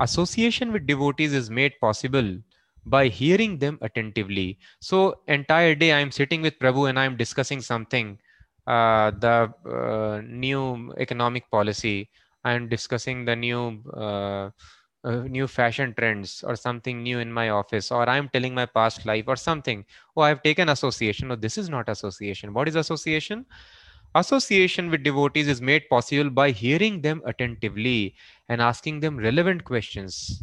association with devotees is made possible by hearing them attentively. So entire day I'm sitting with Prabhu and I'm discussing something uh, the uh, new economic policy i'm discussing the new uh, uh, new fashion trends or something new in my office or i'm telling my past life or something. Oh i've taken association. Oh, this is not association. What is association? Association with devotees is made possible by hearing them attentively and asking them relevant questions.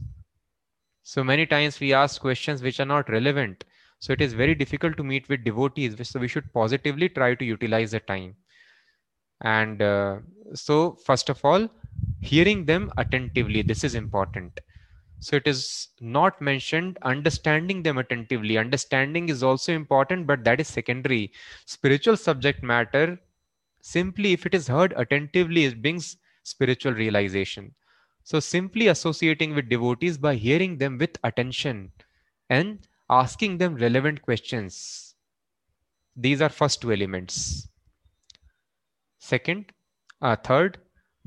So many times we ask questions which are not relevant. So it is very difficult to meet with devotees. So we should positively try to utilize the time. And uh, so, first of all, hearing them attentively. This is important. So it is not mentioned understanding them attentively. Understanding is also important, but that is secondary. Spiritual subject matter, simply if it is heard attentively, it brings spiritual realization. So simply associating with devotees by hearing them with attention and asking them relevant questions. These are first two elements. Second, uh, third,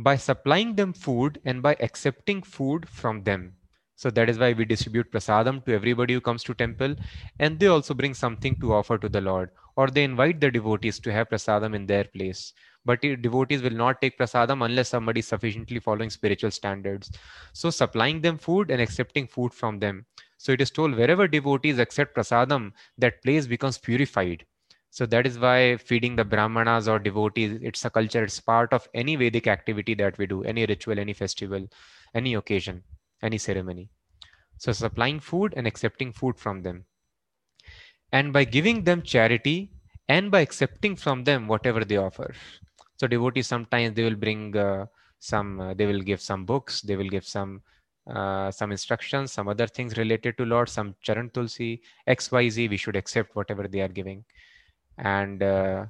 by supplying them food and by accepting food from them. So that is why we distribute prasadam to everybody who comes to temple, and they also bring something to offer to the Lord, or they invite the devotees to have prasadam in their place. But devotees will not take prasadam unless somebody is sufficiently following spiritual standards. So supplying them food and accepting food from them. So it is told wherever devotees accept prasadam, that place becomes purified. So that is why feeding the brahmanas or devotees, it's a culture, it's part of any Vedic activity that we do, any ritual, any festival, any occasion, any ceremony. So supplying food and accepting food from them. And by giving them charity and by accepting from them whatever they offer. So devotees sometimes they will bring uh, some, uh, they will give some books, they will give some uh, some instructions, some other things related to Lord, some Charan Tulsi, XYZ, we should accept whatever they are giving. And uh,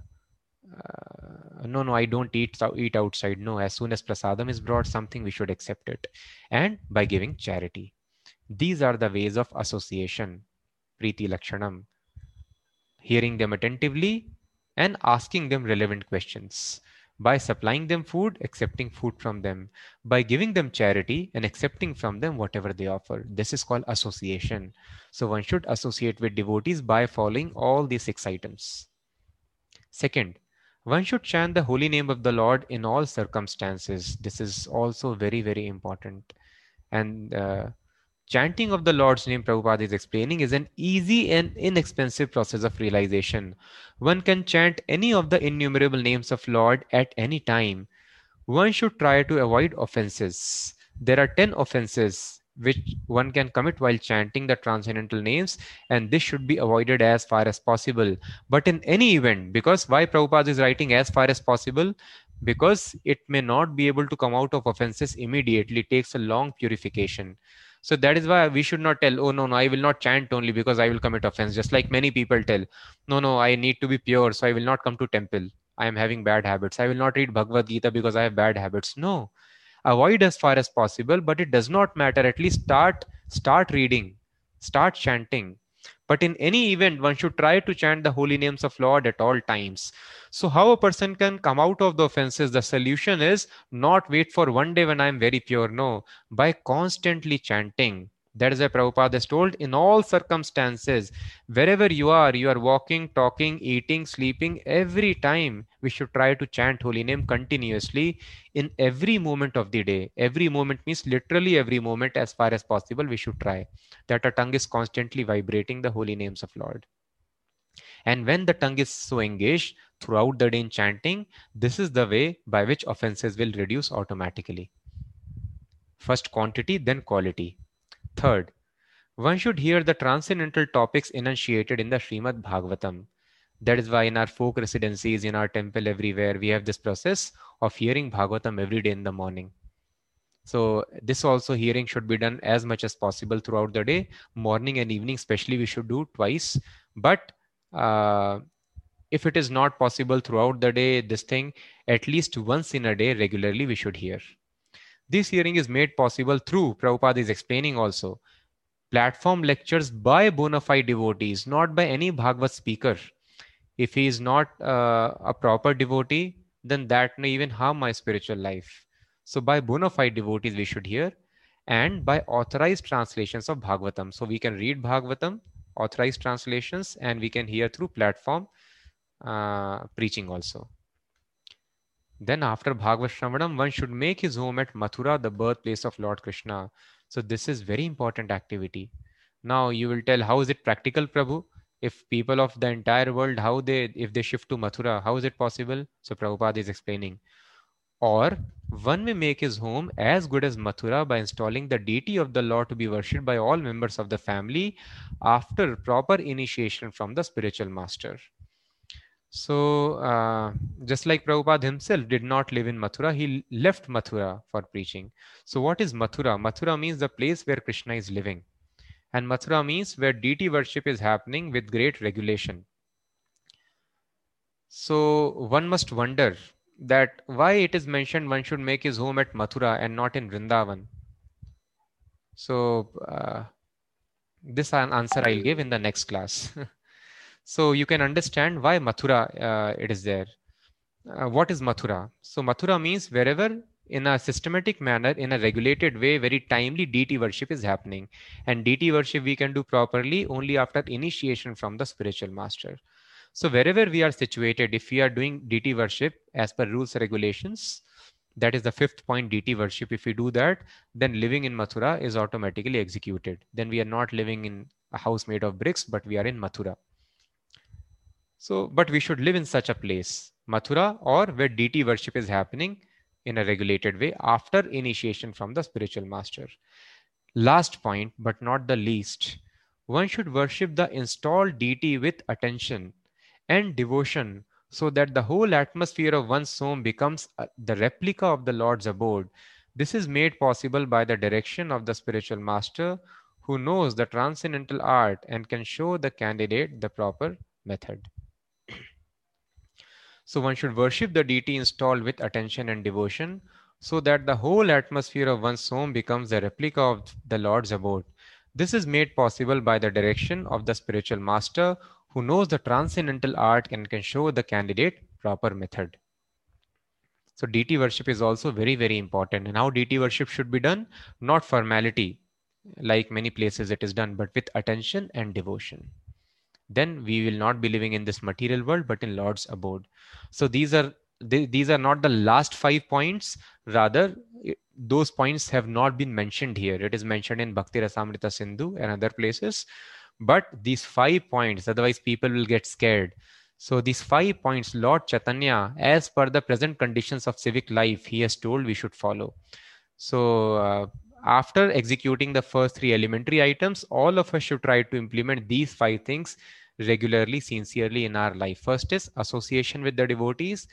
uh, no, no, I don't eat eat outside. No, as soon as prasadam is brought, something we should accept it, and by giving charity. These are the ways of association, Priti Lakshanam. Hearing them attentively and asking them relevant questions. By supplying them food, accepting food from them. By giving them charity and accepting from them whatever they offer. This is called association. So one should associate with devotees by following all these six items. Second, one should chant the holy name of the Lord in all circumstances. This is also very, very important. And uh, chanting of the Lord's name, Prabhupada is explaining, is an easy and inexpensive process of realization. One can chant any of the innumerable names of Lord at any time. One should try to avoid offenses. There are 10 offenses which one can commit while chanting the transcendental names and this should be avoided as far as possible. But in any event because why Prabhupada is writing as far as possible? Because it may not be able to come out of offenses immediately it takes a long purification. So that is why we should not tell oh no no i will not chant only because i will commit offense just like many people tell no no i need to be pure so i will not come to temple. I am having bad habits. I will not read bhagavad gita because i have bad habits. No avoid as far as possible but it does not matter. At least start start reading start chanting. But in any event one should try to chant the holy names of lord at all times. So how a person can come out of the offenses the solution is not wait for one day when i am very pure. No by constantly chanting that is why Prabhupada is told in all circumstances, wherever you are, you are walking, talking, eating, sleeping, every time we should try to chant holy name continuously in every moment of the day. Every moment means literally every moment as far as possible we should try. That our tongue is constantly vibrating the holy names of Lord. And when the tongue is so engaged throughout the day in chanting, this is the way by which offenses will reduce automatically. First quantity, then quality. Third, one should hear the transcendental topics enunciated in the Srimad Bhagavatam. That is why in our folk residencies, in our temple, everywhere, we have this process of hearing Bhagavatam every day in the morning. So this also hearing should be done as much as possible throughout the day, morning and evening, especially we should do twice. But uh, if it is not possible throughout the day, this thing at least once in a day regularly we should hear. This hearing is made possible through, Prabhupada is explaining also, platform lectures by bona fide devotees, not by any Bhagavad speaker. If he is not uh, a proper devotee, then that may even harm my spiritual life. So by bona fide devotees, we should hear and by authorized translations of Bhagavatam. So we can read Bhagavatam, authorized translations, and we can hear through platform uh, preaching also. Then after Bhagavad one should make his home at Mathura, the birthplace of Lord Krishna. So this is very important activity. Now you will tell, how is it practical, Prabhu? If people of the entire world, how they, if they shift to Mathura, how is it possible? So Prabhupada is explaining. Or one may make his home as good as Mathura by installing the deity of the Lord to be worshipped by all members of the family after proper initiation from the spiritual master. So, uh, just like Prabhupada himself did not live in Mathura, he left Mathura for preaching. So, what is Mathura? Mathura means the place where Krishna is living. And Mathura means where deity worship is happening with great regulation. So, one must wonder that why it is mentioned one should make his home at Mathura and not in Vrindavan. So, uh, this answer I'll give in the next class. So you can understand why Mathura uh, it is there. Uh, what is Mathura? So Mathura means wherever in a systematic manner, in a regulated way, very timely deity worship is happening. And deity worship we can do properly only after initiation from the spiritual master. So wherever we are situated, if we are doing deity worship as per rules regulations, that is the fifth point deity worship. If we do that, then living in Mathura is automatically executed. Then we are not living in a house made of bricks, but we are in Mathura. So, but we should live in such a place, Mathura, or where deity worship is happening in a regulated way after initiation from the spiritual master. Last point, but not the least, one should worship the installed deity with attention and devotion so that the whole atmosphere of one's home becomes uh, the replica of the Lord's abode. This is made possible by the direction of the spiritual master who knows the transcendental art and can show the candidate the proper method. So one should worship the deity installed with attention and devotion so that the whole atmosphere of one's home becomes a replica of the Lord's abode. This is made possible by the direction of the spiritual master who knows the transcendental art and can show the candidate proper method. So deity worship is also very, very important. And how deity worship should be done? Not formality, like many places it is done, but with attention and devotion. Then we will not be living in this material world, but in Lord's abode. So these are these are not the last five points. Rather, those points have not been mentioned here. It is mentioned in Bhakti Rasamrita Sindhu and other places. But these five points, otherwise people will get scared. So these five points, Lord Chaitanya, as per the present conditions of civic life, he has told we should follow. So uh, after executing the first three elementary items, all of us should try to implement these five things regularly, sincerely in our life. First is association with the devotees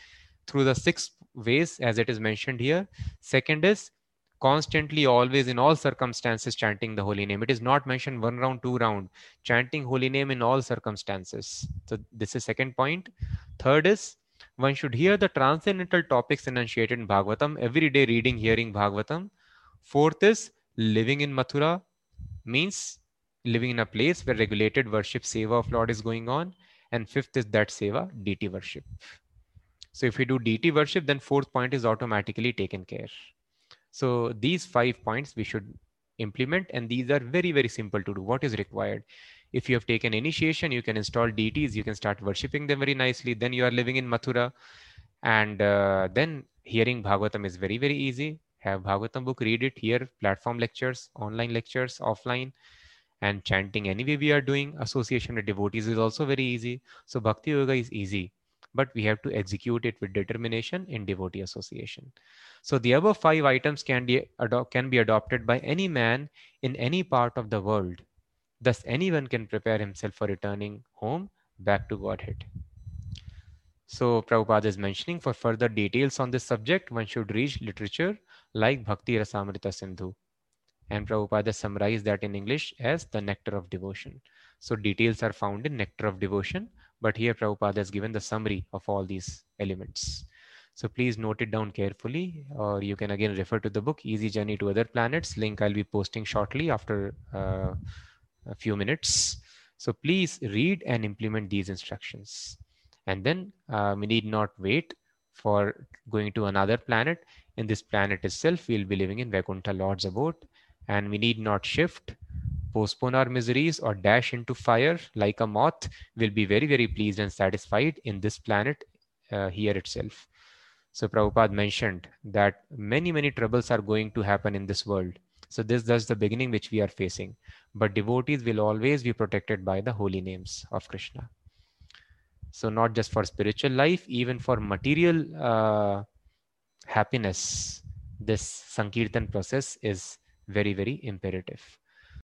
through the six ways as it is mentioned here. Second is constantly always in all circumstances chanting the holy name it is not mentioned one round two round chanting holy name in all circumstances so this is second point. third is one should hear the transcendental topics enunciated in bhagavatam every day reading hearing bhagavatam fourth is living in mathura means living in a place where regulated worship seva of lord is going on and fifth is that seva deity worship so if we do deity worship then fourth point is automatically taken care so these five points we should implement and these are very, very simple to do. What is required? If you have taken initiation, you can install deities, you can start worshipping them very nicely. Then you are living in Mathura and uh, then hearing Bhagavatam is very, very easy. Have Bhagavatam book, read it, here, platform lectures, online lectures, offline and chanting anyway we are doing association with devotees is also very easy so bhakti yoga is easy but we have to execute it with determination in devotee association. So the above five items can be, can be adopted by any man in any part of the world. Thus, anyone can prepare himself for returning home back to Godhead. So Prabhupada is mentioning for further details on this subject, one should read literature like Bhakti Rasamrita Sindhu. And Prabhupada summarized that in English as the nectar of devotion. So details are found in nectar of devotion but here Prabhupada has given the summary of all these elements. So please note it down carefully, or you can again refer to the book, Easy Journey to Other Planets. Link I'll be posting shortly after uh, a few minutes. So please read and implement these instructions. And then uh, we need not wait for going to another planet. In this planet itself, we'll be living in Vaikuntha Lord's abode, and we need not shift postpone our miseries or dash into fire like a moth will be very, very pleased and satisfied in this planet uh, here itself. So Prabhupada mentioned that many, many troubles are going to happen in this world. So this is the beginning which we are facing. But devotees will always be protected by the holy names of Krishna. So not just for spiritual life, even for material uh, happiness, this Sankirtan process is very, very imperative.